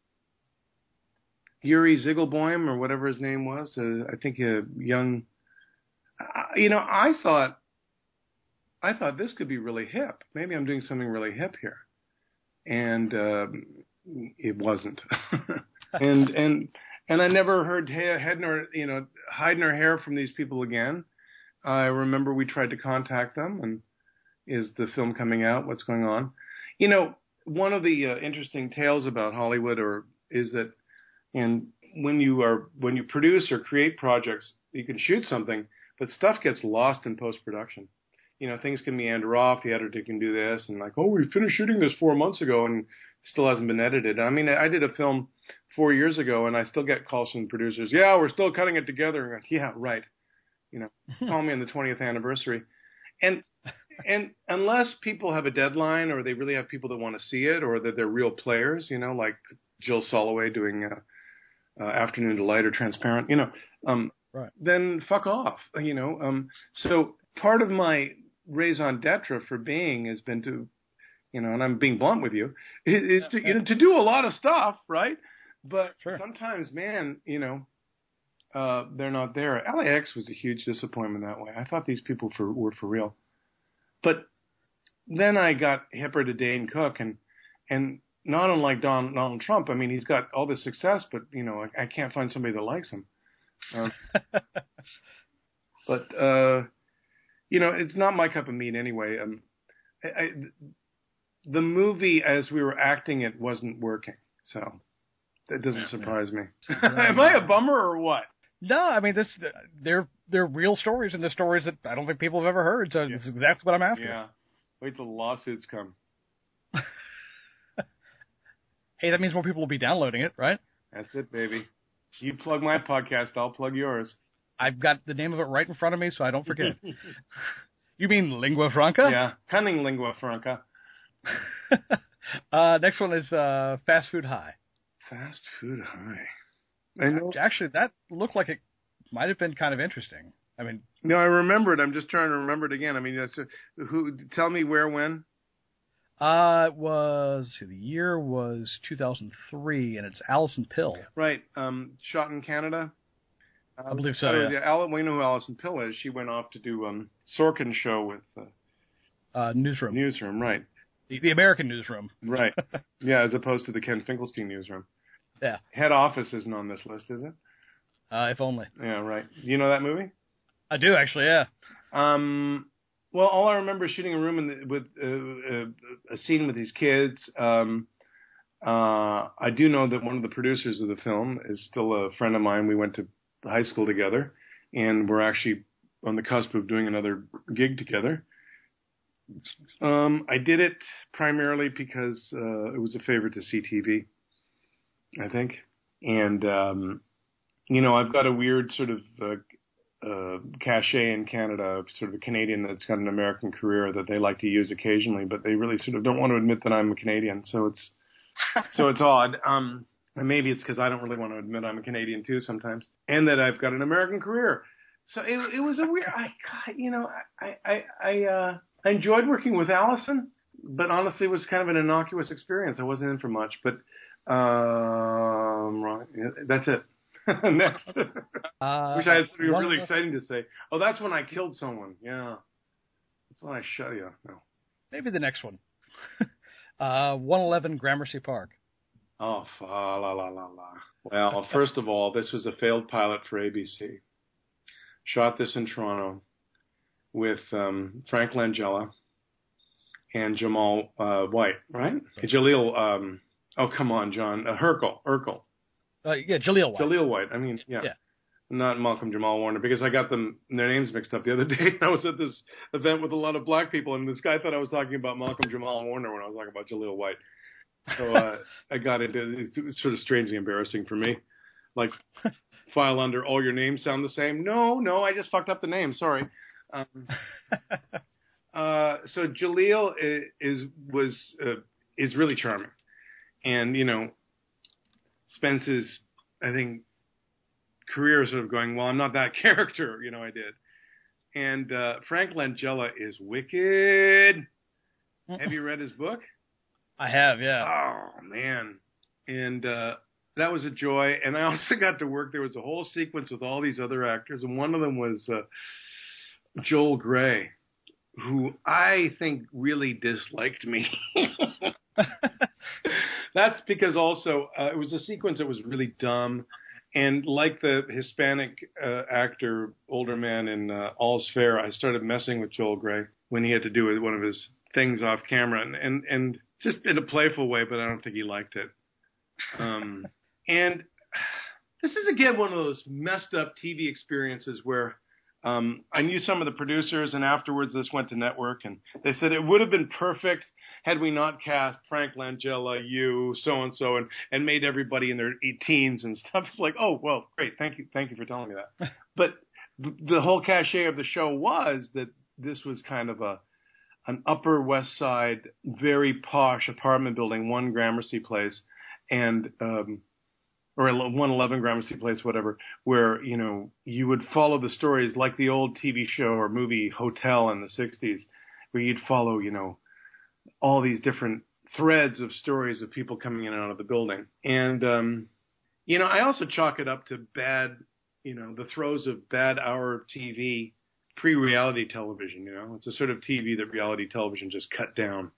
Yuri Ziggleboim or whatever his name was. Uh, I think a young. Uh, you know, I thought, I thought this could be really hip. Maybe I'm doing something really hip here, and um, it wasn't. and and and I never heard head you know hide nor hair from these people again. I remember we tried to contact them, and is the film coming out? What's going on? You know, one of the uh, interesting tales about Hollywood, or is that and when you are when you produce or create projects, you can shoot something, but stuff gets lost in post production. You know, things can meander off. The editor can do this, and like, oh, we finished shooting this four months ago, and still hasn't been edited. I mean, I did a film four years ago, and I still get calls from producers. Yeah, we're still cutting it together. And yeah, right. You know, call me on the 20th anniversary, and and unless people have a deadline or they really have people that want to see it or that they're real players, you know, like Jill Soloway doing. Uh, uh, Afternoon Delight or Transparent, you know, um, right. then fuck off, you know. Um, so part of my raison d'etre for being has been to, you know, and I'm being blunt with you, is, to you know to do a lot of stuff, right? But sure. sometimes, man, you know, uh, they're not there. LAX was a huge disappointment that way. I thought these people for, were for real, but then I got hipper to Dane Cook and and not unlike Don, Donald Trump. I mean, he's got all this success, but you know, I, I can't find somebody that likes him. Um, but uh, you know, it's not my cup of meat anyway. Um, I, I, the movie, as we were acting it, wasn't working, so that doesn't surprise me. Am I a bummer or what? No, I mean this. They're they're real stories, and they're stories that I don't think people have ever heard. So yeah. is exactly what I'm after. Yeah. Wait till the lawsuits come. Hey, that means more people will be downloading it, right? That's it, baby. You plug my podcast, I'll plug yours. I've got the name of it right in front of me, so I don't forget. you mean lingua franca? Yeah, cunning lingua franca. uh, next one is uh, fast food high. Fast Food High. I know. Actually, that looked like it might have been kind of interesting. I mean, no, I remember it. I'm just trying to remember it again. I mean, that's a, who? Tell me where, when. Uh, it was the year was 2003, and it's Alison Pill. Right. Um, shot in Canada. I believe so. Yeah. yeah. Al- we know who Alison Pill is. She went off to do um Sorkin show with uh, uh, Newsroom. Newsroom, right. The, the American Newsroom. right. Yeah, as opposed to the Ken Finkelstein Newsroom. Yeah. Head Office isn't on this list, is it? Uh, if only. Yeah, right. Do you know that movie? I do actually. Yeah. Um. Well, all I remember is shooting a room in the, with uh, uh, a scene with these kids. Um, uh, I do know that one of the producers of the film is still a friend of mine. We went to high school together, and we're actually on the cusp of doing another gig together. Um, I did it primarily because uh, it was a favor to CTV, I think, and um, you know I've got a weird sort of uh, cachet in Canada, sort of a Canadian that's got an American career that they like to use occasionally, but they really sort of don't want to admit that I'm a Canadian. So it's so it's odd. Um, and maybe it's because I don't really want to admit I'm a Canadian too sometimes, and that I've got an American career. So it, it was a weird. I, got you know, I, I, I, uh, I enjoyed working with Alison, but honestly, it was kind of an innocuous experience. I wasn't in for much, but um, right, that's it. Next, uh, wish I had something really exciting to say. Oh, that's when I killed someone. Yeah, that's when I shot you. No, maybe the next one. uh, 111 Gramercy Park. Oh, fa la la la la. Well, first of all, this was a failed pilot for ABC. Shot this in Toronto with um, Frank Langella and Jamal uh, White, right? Jaleel. Um, oh, come on, John. Uh, Herkel. Urkel. Uh, yeah, Jaleel White. Jaleel White. I mean, yeah. yeah. Not Malcolm Jamal Warner because I got them their names mixed up the other day. I was at this event with a lot of black people, and this guy thought I was talking about Malcolm Jamal Warner when I was talking about Jaleel White. So uh, I got into it. It's sort of strangely embarrassing for me. Like, file under all your names sound the same. No, no, I just fucked up the name. Sorry. Um, uh, so Jaleel is, is was uh, is really charming, and you know, Spence's I think career sort of going. Well, I'm not that character. You know, I did. And uh, Frank Langella is wicked. Have you read his book? I have, yeah. Oh man, and uh, that was a joy. And I also got to work. There was a whole sequence with all these other actors, and one of them was uh, Joel Grey, who I think really disliked me. That's because also uh, it was a sequence that was really dumb. And like the Hispanic uh, actor, older man in uh, All's Fair, I started messing with Joel Grey when he had to do one of his things off camera, and and, and just in a playful way, but I don't think he liked it. Um, and this is again one of those messed up TV experiences where um, I knew some of the producers, and afterwards this went to network, and they said it would have been perfect had we not cast Frank Langella, you, so and so, and and made everybody in their teens and stuff. It's like, oh well, great, thank you, thank you for telling me that. but the whole cachet of the show was that this was kind of a an Upper West Side, very posh apartment building, one Gramercy Place, and um, or 111 Gramercy Place, whatever, where you know you would follow the stories like the old TV show or movie Hotel in the 60s, where you'd follow you know all these different threads of stories of people coming in and out of the building, and um, you know I also chalk it up to bad, you know, the throes of bad hour of TV pre-reality television. You know, it's a sort of TV that reality television just cut down.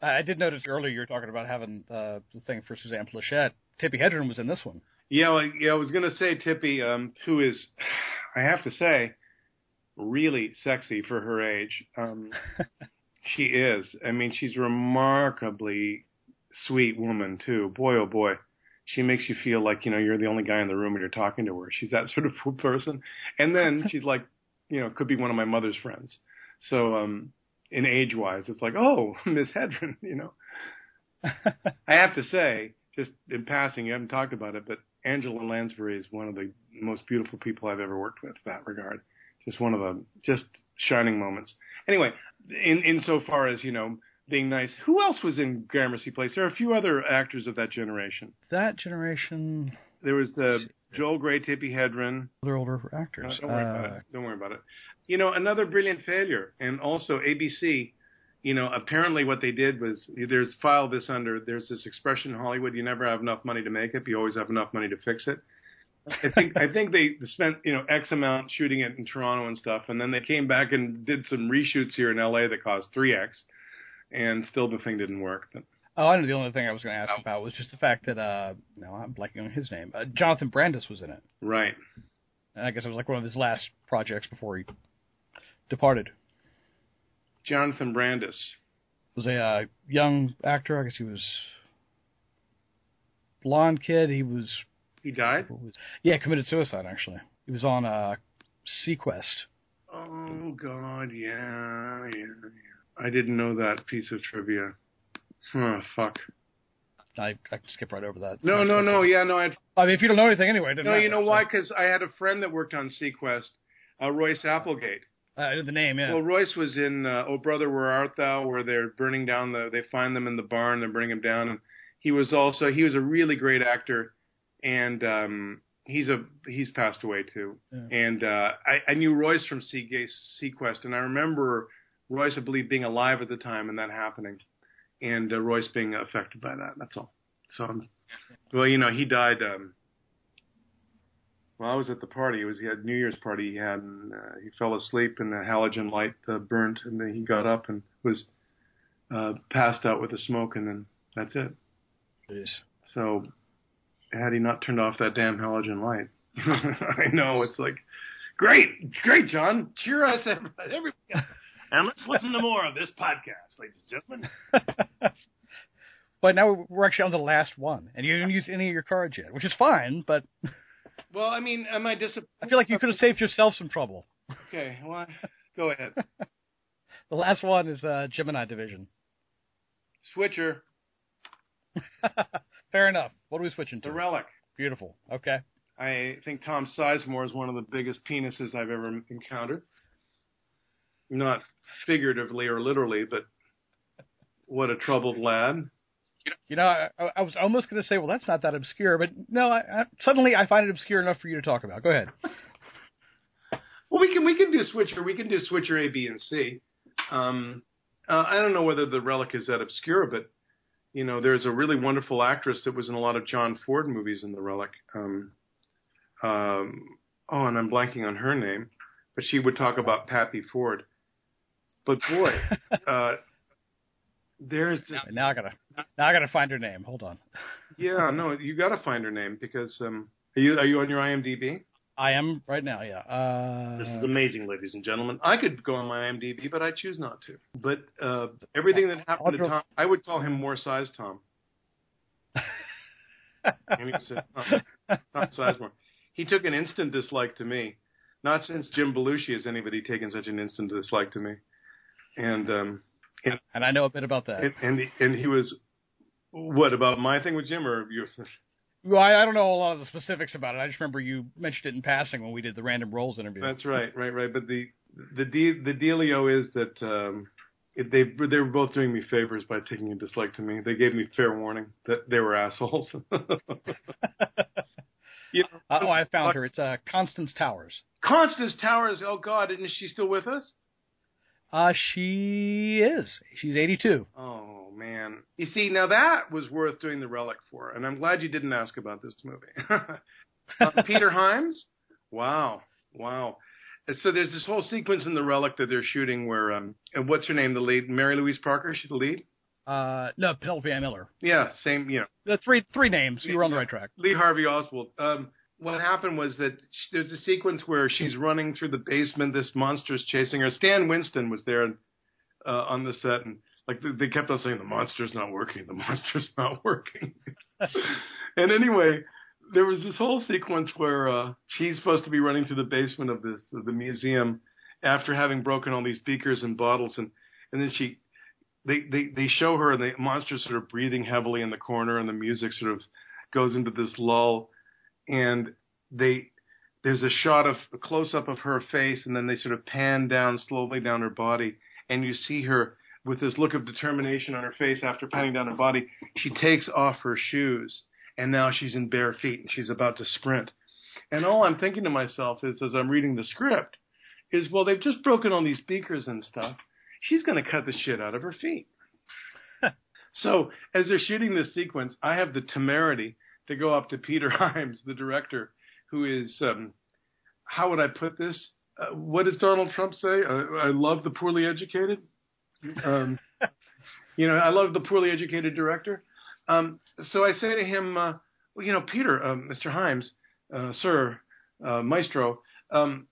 I did notice earlier you were talking about having uh, the thing for Suzanne Pleshette. Tippi Hedren was in this one. Yeah, well, yeah, I was going to say Tippi, um, who is, I have to say, really sexy for her age. Um, she is. I mean, she's a remarkably sweet woman too. Boy, oh boy, she makes you feel like you know you're the only guy in the room and you're talking to her. She's that sort of person. And then she's like you know, could be one of my mother's friends. So, um, in age wise, it's like, oh, Miss Hedren, you know. I have to say, just in passing, you haven't talked about it, but Angela Lansbury is one of the most beautiful people I've ever worked with in that regard. Just one of the just shining moments. Anyway, in insofar as you know being nice. Who else was in Gramercy Place? There are a few other actors of that generation. That generation. There was the Joel Grey, Tippi Hedren. They're older actors. Uh, don't worry about it. Don't worry about it. You know, another brilliant failure, and also ABC. You know, apparently what they did was there's file this under. There's this expression in Hollywood: you never have enough money to make it, but you always have enough money to fix it. I think I think they spent you know X amount shooting it in Toronto and stuff, and then they came back and did some reshoots here in LA that cost three X, and still the thing didn't work. But Oh, I know the only thing I was going to ask about was just the fact that uh, no, I'm blanking on his name. Uh, Jonathan Brandis was in it, right, and I guess it was like one of his last projects before he departed. Jonathan Brandis. Was a uh, young actor. I guess he was blonde kid. He was He died. yeah committed suicide actually. He was on uh, seaQuest. Oh God, yeah, yeah, yeah. I didn't know that piece of trivia. Oh fuck. I I can skip right over that. No, no, no. Yeah, no. I I mean, if you don't know anything anyway, no. matter, You know so- why? Because I had a friend that worked on seaQuest, uh, Royce Applegate. Uh, the name, yeah. Well, Royce was in uh, "Oh Brother, Where Art Thou," where they're burning down the. They find them in the barn. They're burning him down, and he was also he was a really great actor, and um, he's a he's passed away too. Yeah. And uh, I, I knew Royce from Seagate seaQuest, and I remember Royce, I believe, being alive at the time and that happening, and uh, Royce being affected by that. That's all. So, um, well, you know, he died. Um, well, I was at the party. It was he had New Year's party he had, and uh, he fell asleep, and the halogen light uh, burnt, and then he got up and was uh, passed out with the smoke, and then that's it. Jeez. So, had he not turned off that damn halogen light, I know it's like, great, great, John, cheer us, everybody. everybody. And let's listen to more of this podcast, ladies and gentlemen. But now we're actually on the last one, and you didn't use any of your cards yet, which is fine. But Well, I mean, am I disappointed? I feel like you could have saved yourself some trouble. Okay, well, go ahead. The last one is uh, Gemini Division. Switcher, Fair enough. What are we switching to? the relic. Beautiful. Okay. I think Tom Sizemore is one of the biggest penises I've ever encountered. Not figuratively or literally, but what a troubled lad. You know, I, I was almost going to say, well, that's not that obscure, but no. I, I, suddenly, I find it obscure enough for you to talk about. Go ahead. Well, we can we can do switcher. We can do switcher A, B, and C. Um, uh, I don't know whether the relic is that obscure, but you know, there's a really wonderful actress that was in a lot of John Ford movies in the relic. Um, um, oh, and I'm blanking on her name, but she would talk about Pappy Ford. But boy, uh, there's Now I gotta, now I gotta find her name. Hold on. yeah, no, you got to find her name because um, are you are you on your IMDb? I am right now. Yeah. Uh, This is amazing, ladies and gentlemen. I could go on my IMDb, but I choose not to. But uh, everything that happened to Audra- Tom, I would call him more size Tom. And he said, Tom, Tom Sizemore. He took an instant dislike to me. Not since Jim Belushi has anybody taken such an instant dislike to me. And um, and and I know a bit about that. and and he, and he was what about my thing with Jim or you? Well, I, I don't know a lot of the specifics about it. I just remember you mentioned it in passing when we did the random roles interview. That's right, right, right. But the the de- the dealio is that um, they they were both doing me favors by taking a dislike to me. They gave me fair warning that they were assholes. you know, Uh, oh, I found her. It's uh, Constance Towers. Constance Towers. Oh God, isn't she still with us? Uh, she is. She's 82. Oh man, you see now that was worth doing the relic for, and I'm glad you didn't ask about this movie. uh, Peter Hyams. Wow, wow. So there's this whole sequence in the relic that they're shooting where um and what's her name the lead Mary Louise Parker she's the lead Uh, no, Penelope Ann Miller. yeah same you know The three three names. You were on the right track. Lee Harvey Oswald um what happened was that sh- there's a sequence where she's running through the basement this monster's chasing her. Stan Winston was there uh, on the set and like they- they kept on saying the monster's not working the monster's not working. And anyway there was this whole sequence where uh, she's supposed to be running through the basement of this of the museum after having broken all these beakers and bottles and and then she they they they show her and the monster's sort of breathing heavily in the corner and the music sort of goes into this lull and they there's a shot of a close up of her face and then they sort of pan down slowly down her body and you see her with this look of determination on her face after panning down her body, she takes off her shoes and now she's in bare feet and she's about to sprint. And all I'm thinking to myself is, as I'm reading the script, is well, they've just broken all these speakers and stuff. She's going to cut the shit out of her feet. so as they're shooting this sequence, I have the temerity to go up to Peter Hyams, the director, who is, um, how would I put this? Uh, what does Donald Trump say? Uh, I love the poorly educated. Um, you know, I love the poorly educated director. Um, so I say to him, uh, well, you know, Peter, uh, Mr. Hyams, uh, sir, uh, maestro, um,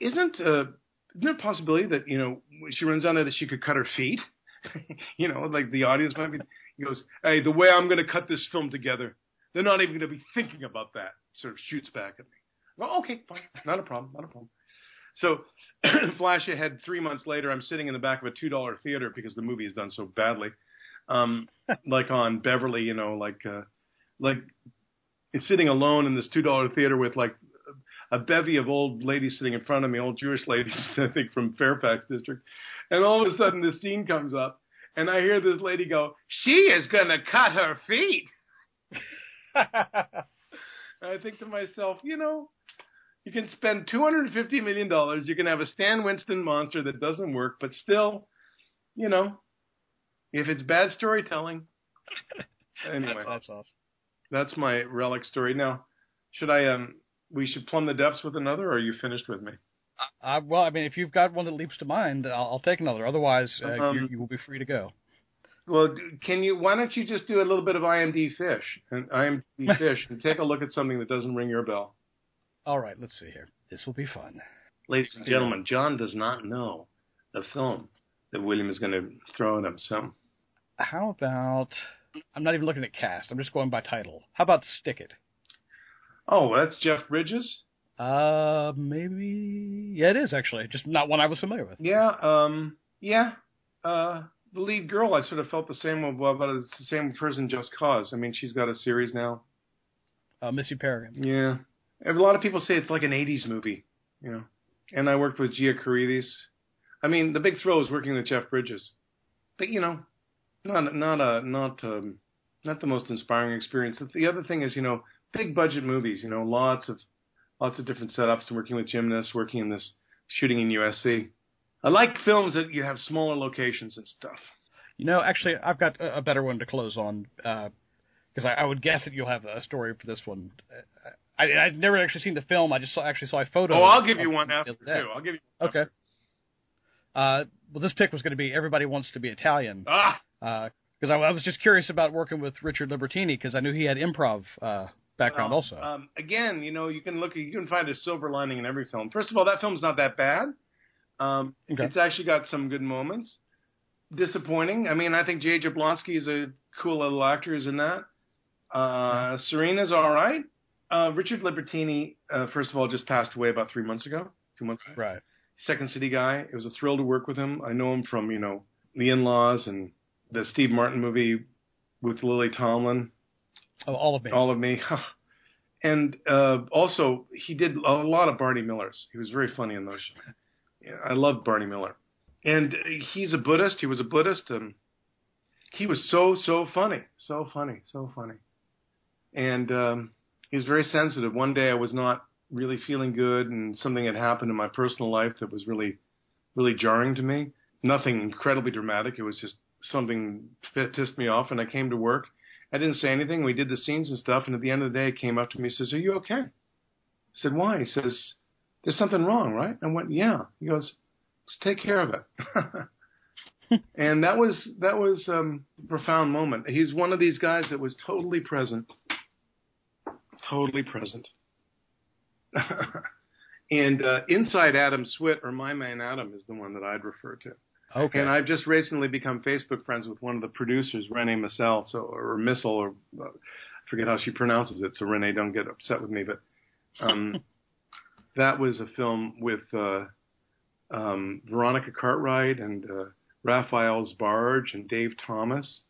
isn't isn't there a possibility that you know she runs out that she could cut her feet? you know, like the audience might be. He goes, "Hey, the way I'm going to cut this film together, they're not even going to be thinking about that." Sort of shoots back at me. Well, okay, fine, not a problem, not a problem. So, flash ahead. Three months later, I'm sitting in the back of a two dollar theater because the movie has done so badly. Um, like on Beverly, you know, like uh, like it's sitting alone in this two dollar theater with like a bevy of old ladies sitting in front of me, old Jewish ladies, I think from Fairfax District. And all of a sudden this scene comes up and I hear this lady go, She is gonna cut her feet I think to myself, you know, you can spend two hundred and fifty million dollars, you can have a Stan Winston monster that doesn't work, but still, you know, if it's bad storytelling anyway. That's, that's awesome. That's my relic story. Now, should I um we should plumb the depths with another, or are you finished with me? Uh, well, I mean, if you've got one that leaps to mind, I'll, I'll take another. Otherwise, uh, um, you, you, will be free to go. Well, can you? Why don't you just do a little bit of IMD fish and IMD fish and take a look at something that doesn't ring your bell? All right, let's see here. This will be fun. Ladies and gentlemen, John does not know the film that William is going to throw at him. So, how about? I'm not even looking at cast. I'm just going by title. How about Stick It? Oh, that's Jeff Bridges. Uh, maybe. Yeah, it is actually. Just not one I was familiar with. Yeah. Um. Yeah. Uh. The lead girl, I sort of felt the same about it's the same person, Just Cause. I mean, she's got a series now. Uh, Missy Peregrym. Yeah. A lot of people say it's like an '80s movie. You know. And I worked with Gia Carides. I mean, the big throw is working with Jeff Bridges. But you know, not not a not um, not the most inspiring experience. The other thing is, you know, big budget movies. You know, lots of lots of different setups. And working with gymnasts, working in this shooting in USC. I like films that you have smaller locations and stuff. You know, actually, I've got a better one to close on because uh, I, I, would guess that you'll have a story for this one. I, I'd never actually seen the film. I just saw, actually saw a photo. Oh, I'll give you one after too. I'll give you. okay. Uh, well, this pick was going to be Everybody Wants to Be Italian. Ah. Because uh, I, I, was just curious about working with Richard Libertini because I knew he had improv uh, background well, also. Um, again, you know, you can look, you can find a silver lining in every film. First of all, that film's not that bad. Um, okay. It's actually got some good moments. Disappointing. I mean, I think Jay Jablonsky is a cool little actor. Is in that. Uh, Cerina's all right. Uh, Richard Libertini, uh, first of all, just passed away about three months ago, two months ago. Right. Second City guy. It was a thrill to work with him. I know him from you know The In-Laws and the Steve Martin movie with Lily Tomlin. Oh, all of me. All of me. and uh, also, he did a lot of Barney Millers. He was very funny in those. Yeah, I love Barney Miller, and he's a Buddhist. He was a Buddhist, and he was so so funny, so funny, so funny, and um, he was very sensitive. One day, I was not really feeling good, and something had happened in my personal life that was really, really jarring to me. Nothing incredibly dramatic. It was just something pissed me off, and I came to work. I didn't say anything. We did the scenes and stuff, and at the end of the day, he came up to me and says, "Are you okay?" I said, "Why?" He says, "There's something wrong, right?" I went, "Yeah." He goes, "Let's take care of it." and that was that was um, a profound moment. He's one of these guys that was totally present, totally present. and uh, inside Adam Swit, or my man Adam, is the one that I'd refer to. Okay. And I've just recently become Facebook friends with one of the producers, Renee Missel, so or Missile, or uh, I forget how she pronounces it. So Renee, don't get upset with me, but um, that was a film with uh, um, Veronica Cartwright and uh, Raphael Sbarge and Dave Thomas,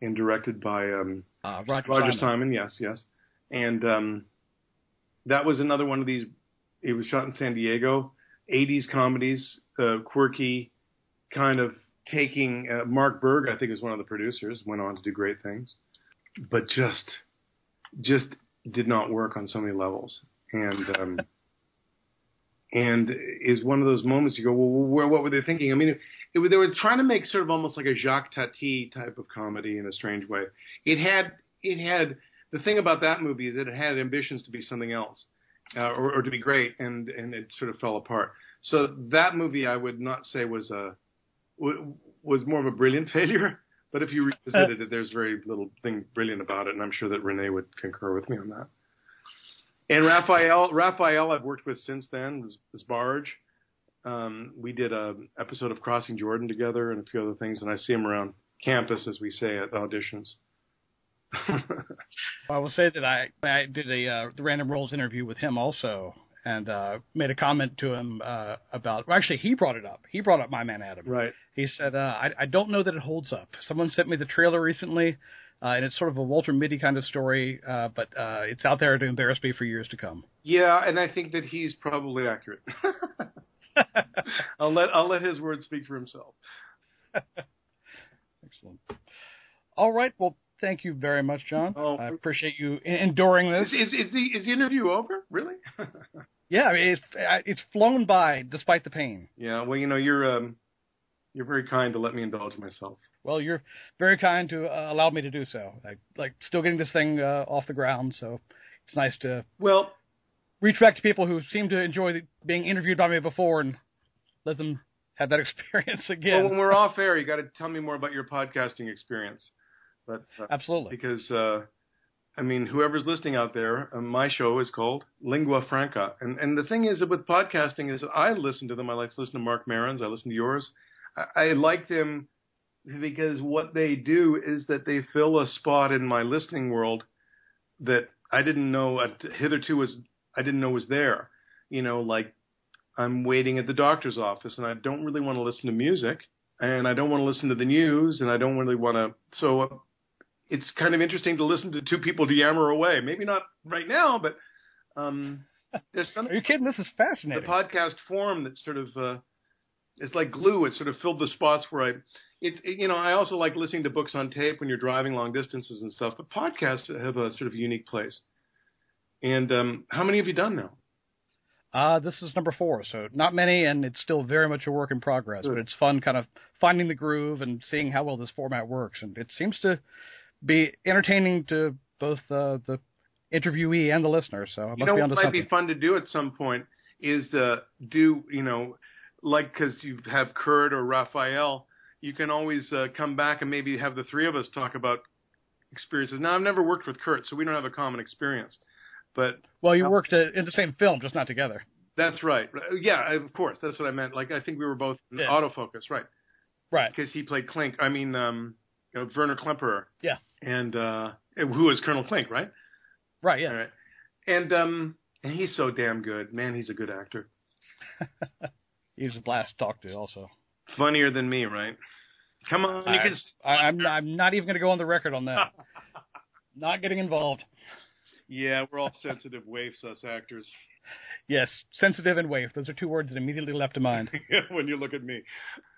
and directed by um, uh, Roger, Roger Simon. Simon. Yes, yes, and um, that was another one of these. It was shot in San Diego. 80s comedies, uh, quirky, kind of taking uh, Mark Berg, I think, is one of the producers, went on to do great things, but just just did not work on so many levels, and um, and is one of those moments you go, well, where, what were they thinking? I mean, it, it, they were trying to make sort of almost like a Jacques Tati type of comedy in a strange way. It had it had the thing about that movie is that it had ambitions to be something else, uh, or, or to be great, and and it sort of fell apart. So that movie, I would not say was a was more of a brilliant failure. But if you revisited it, there's very little thing brilliant about it, and I'm sure that Renee would concur with me on that. And Raphael, Raphael, I've worked with since then was Barge. Um, we did a episode of Crossing Jordan together and a few other things, and I see him around campus, as we say at auditions. I will say that I I did a uh, the Random Roles interview with him also, and uh, made a comment to him uh, about. Well, actually, he brought it up. He brought up My Man Adam. Right. He said, uh, I, "I don't know that it holds up." Someone sent me the trailer recently, uh, and it's sort of a Walter Mitty kind of story, uh, but uh, it's out there to embarrass me for years to come. Yeah, and I think that he's probably accurate. I'll let I'll let his words speak for himself. Excellent. All right. Well, thank you very much, John. Oh. I appreciate you enduring this. Is, is, is the is the interview over? Really? yeah, I mean, it's it's flown by despite the pain. Yeah. Well, you know, you're um, you're very kind to let me indulge myself. Well, you're very kind to uh, allow me to do so. I like still getting this thing uh, off the ground, so it's nice to well reach back to people who seem to enjoy the, being interviewed by me before and let them have that experience again. Well, when we're off air, you got to tell me more about your podcasting experience. But uh, absolutely, because uh, I mean, whoever's listening out there, uh, my show is called Lingua Franca, and and the thing is that with podcasting is that I listen to them. I like to listen to Marc Maron's. I listen to yours. I, I like them because what they do is that they fill a spot in my listening world that I didn't know hitherto was I didn't know was there. You know, like I'm waiting at the doctor's office and I don't really want to listen to music and I don't want to listen to the news and I don't really want to. So uh, it's kind of interesting to listen to two people yammer away. Maybe not right now, but um, there's something. Are you kidding? This is fascinating. The podcast form that sort of uh, it's like glue. It sort of filled the spots where I. It, it, you know I also like listening to books on tape when you're driving long distances and stuff. But podcasts have a sort of unique place. And um, how many have you done now? Uh, this is number four, so not many, and it's still very much a work in progress. Good. But it's fun, kind of finding the groove and seeing how well this format works, and it seems to be entertaining to both uh, the interviewee and the listener. So it you know, be what might something. be fun to do at some point is to do, you know, like because you have Kurt or Raphael, you can always uh, come back and maybe have the three of us talk about experiences. Now I've never worked with Kurt, so we don't have a common experience. But well, you worked uh, in the same film, just not together. That's right. Yeah, of course. That's what I meant. Like I think we were both in yeah. Auto Focus, right? Right. Because he played Klink. I mean, um, you know, Werner Klemperer. Yeah. And uh, who was Colonel Klink, right? Right. Yeah. All right. And um, and he's so damn good, man. He's a good actor. he's a blast to talk to, also. Funnier than me, right? Come on, I, can... I, I'm I'm not even going to go on the record on that. not getting involved. Yeah, we're all sensitive waifs, us actors. Yes, sensitive and waif. Those are two words that immediately left to mind. when you look at me.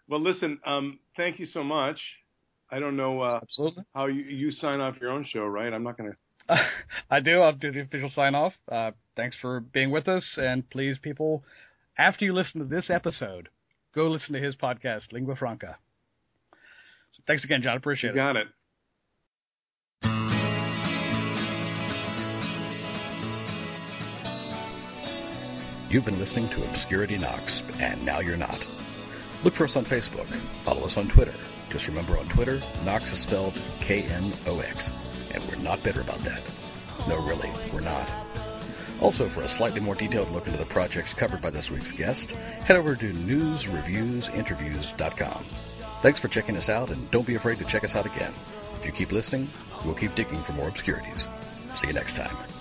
Well, listen, um, thank you so much. I don't know uh, Absolutely. how you, you sign off your own show, right? I'm not going to. I do. I'll do the official sign off. Uh, thanks for being with us. And please, people, after you listen to this episode, go listen to his podcast, Lingua Franca. So thanks again, John. Appreciate you it. Got it. You've been listening to Obscurity Knocks, and now you're not. Look for us on Facebook. Follow us on Twitter. Just remember on Twitter, Knox is spelled K-N-O-X. And we're not bitter about that. No, really, we're not. Also, for a slightly more detailed look into the projects covered by this week's guest, head over to newsreviewsinterviews.com. Thanks for checking us out, and don't be afraid to check us out again. If you keep listening, we'll keep digging for more obscurities. See you next time.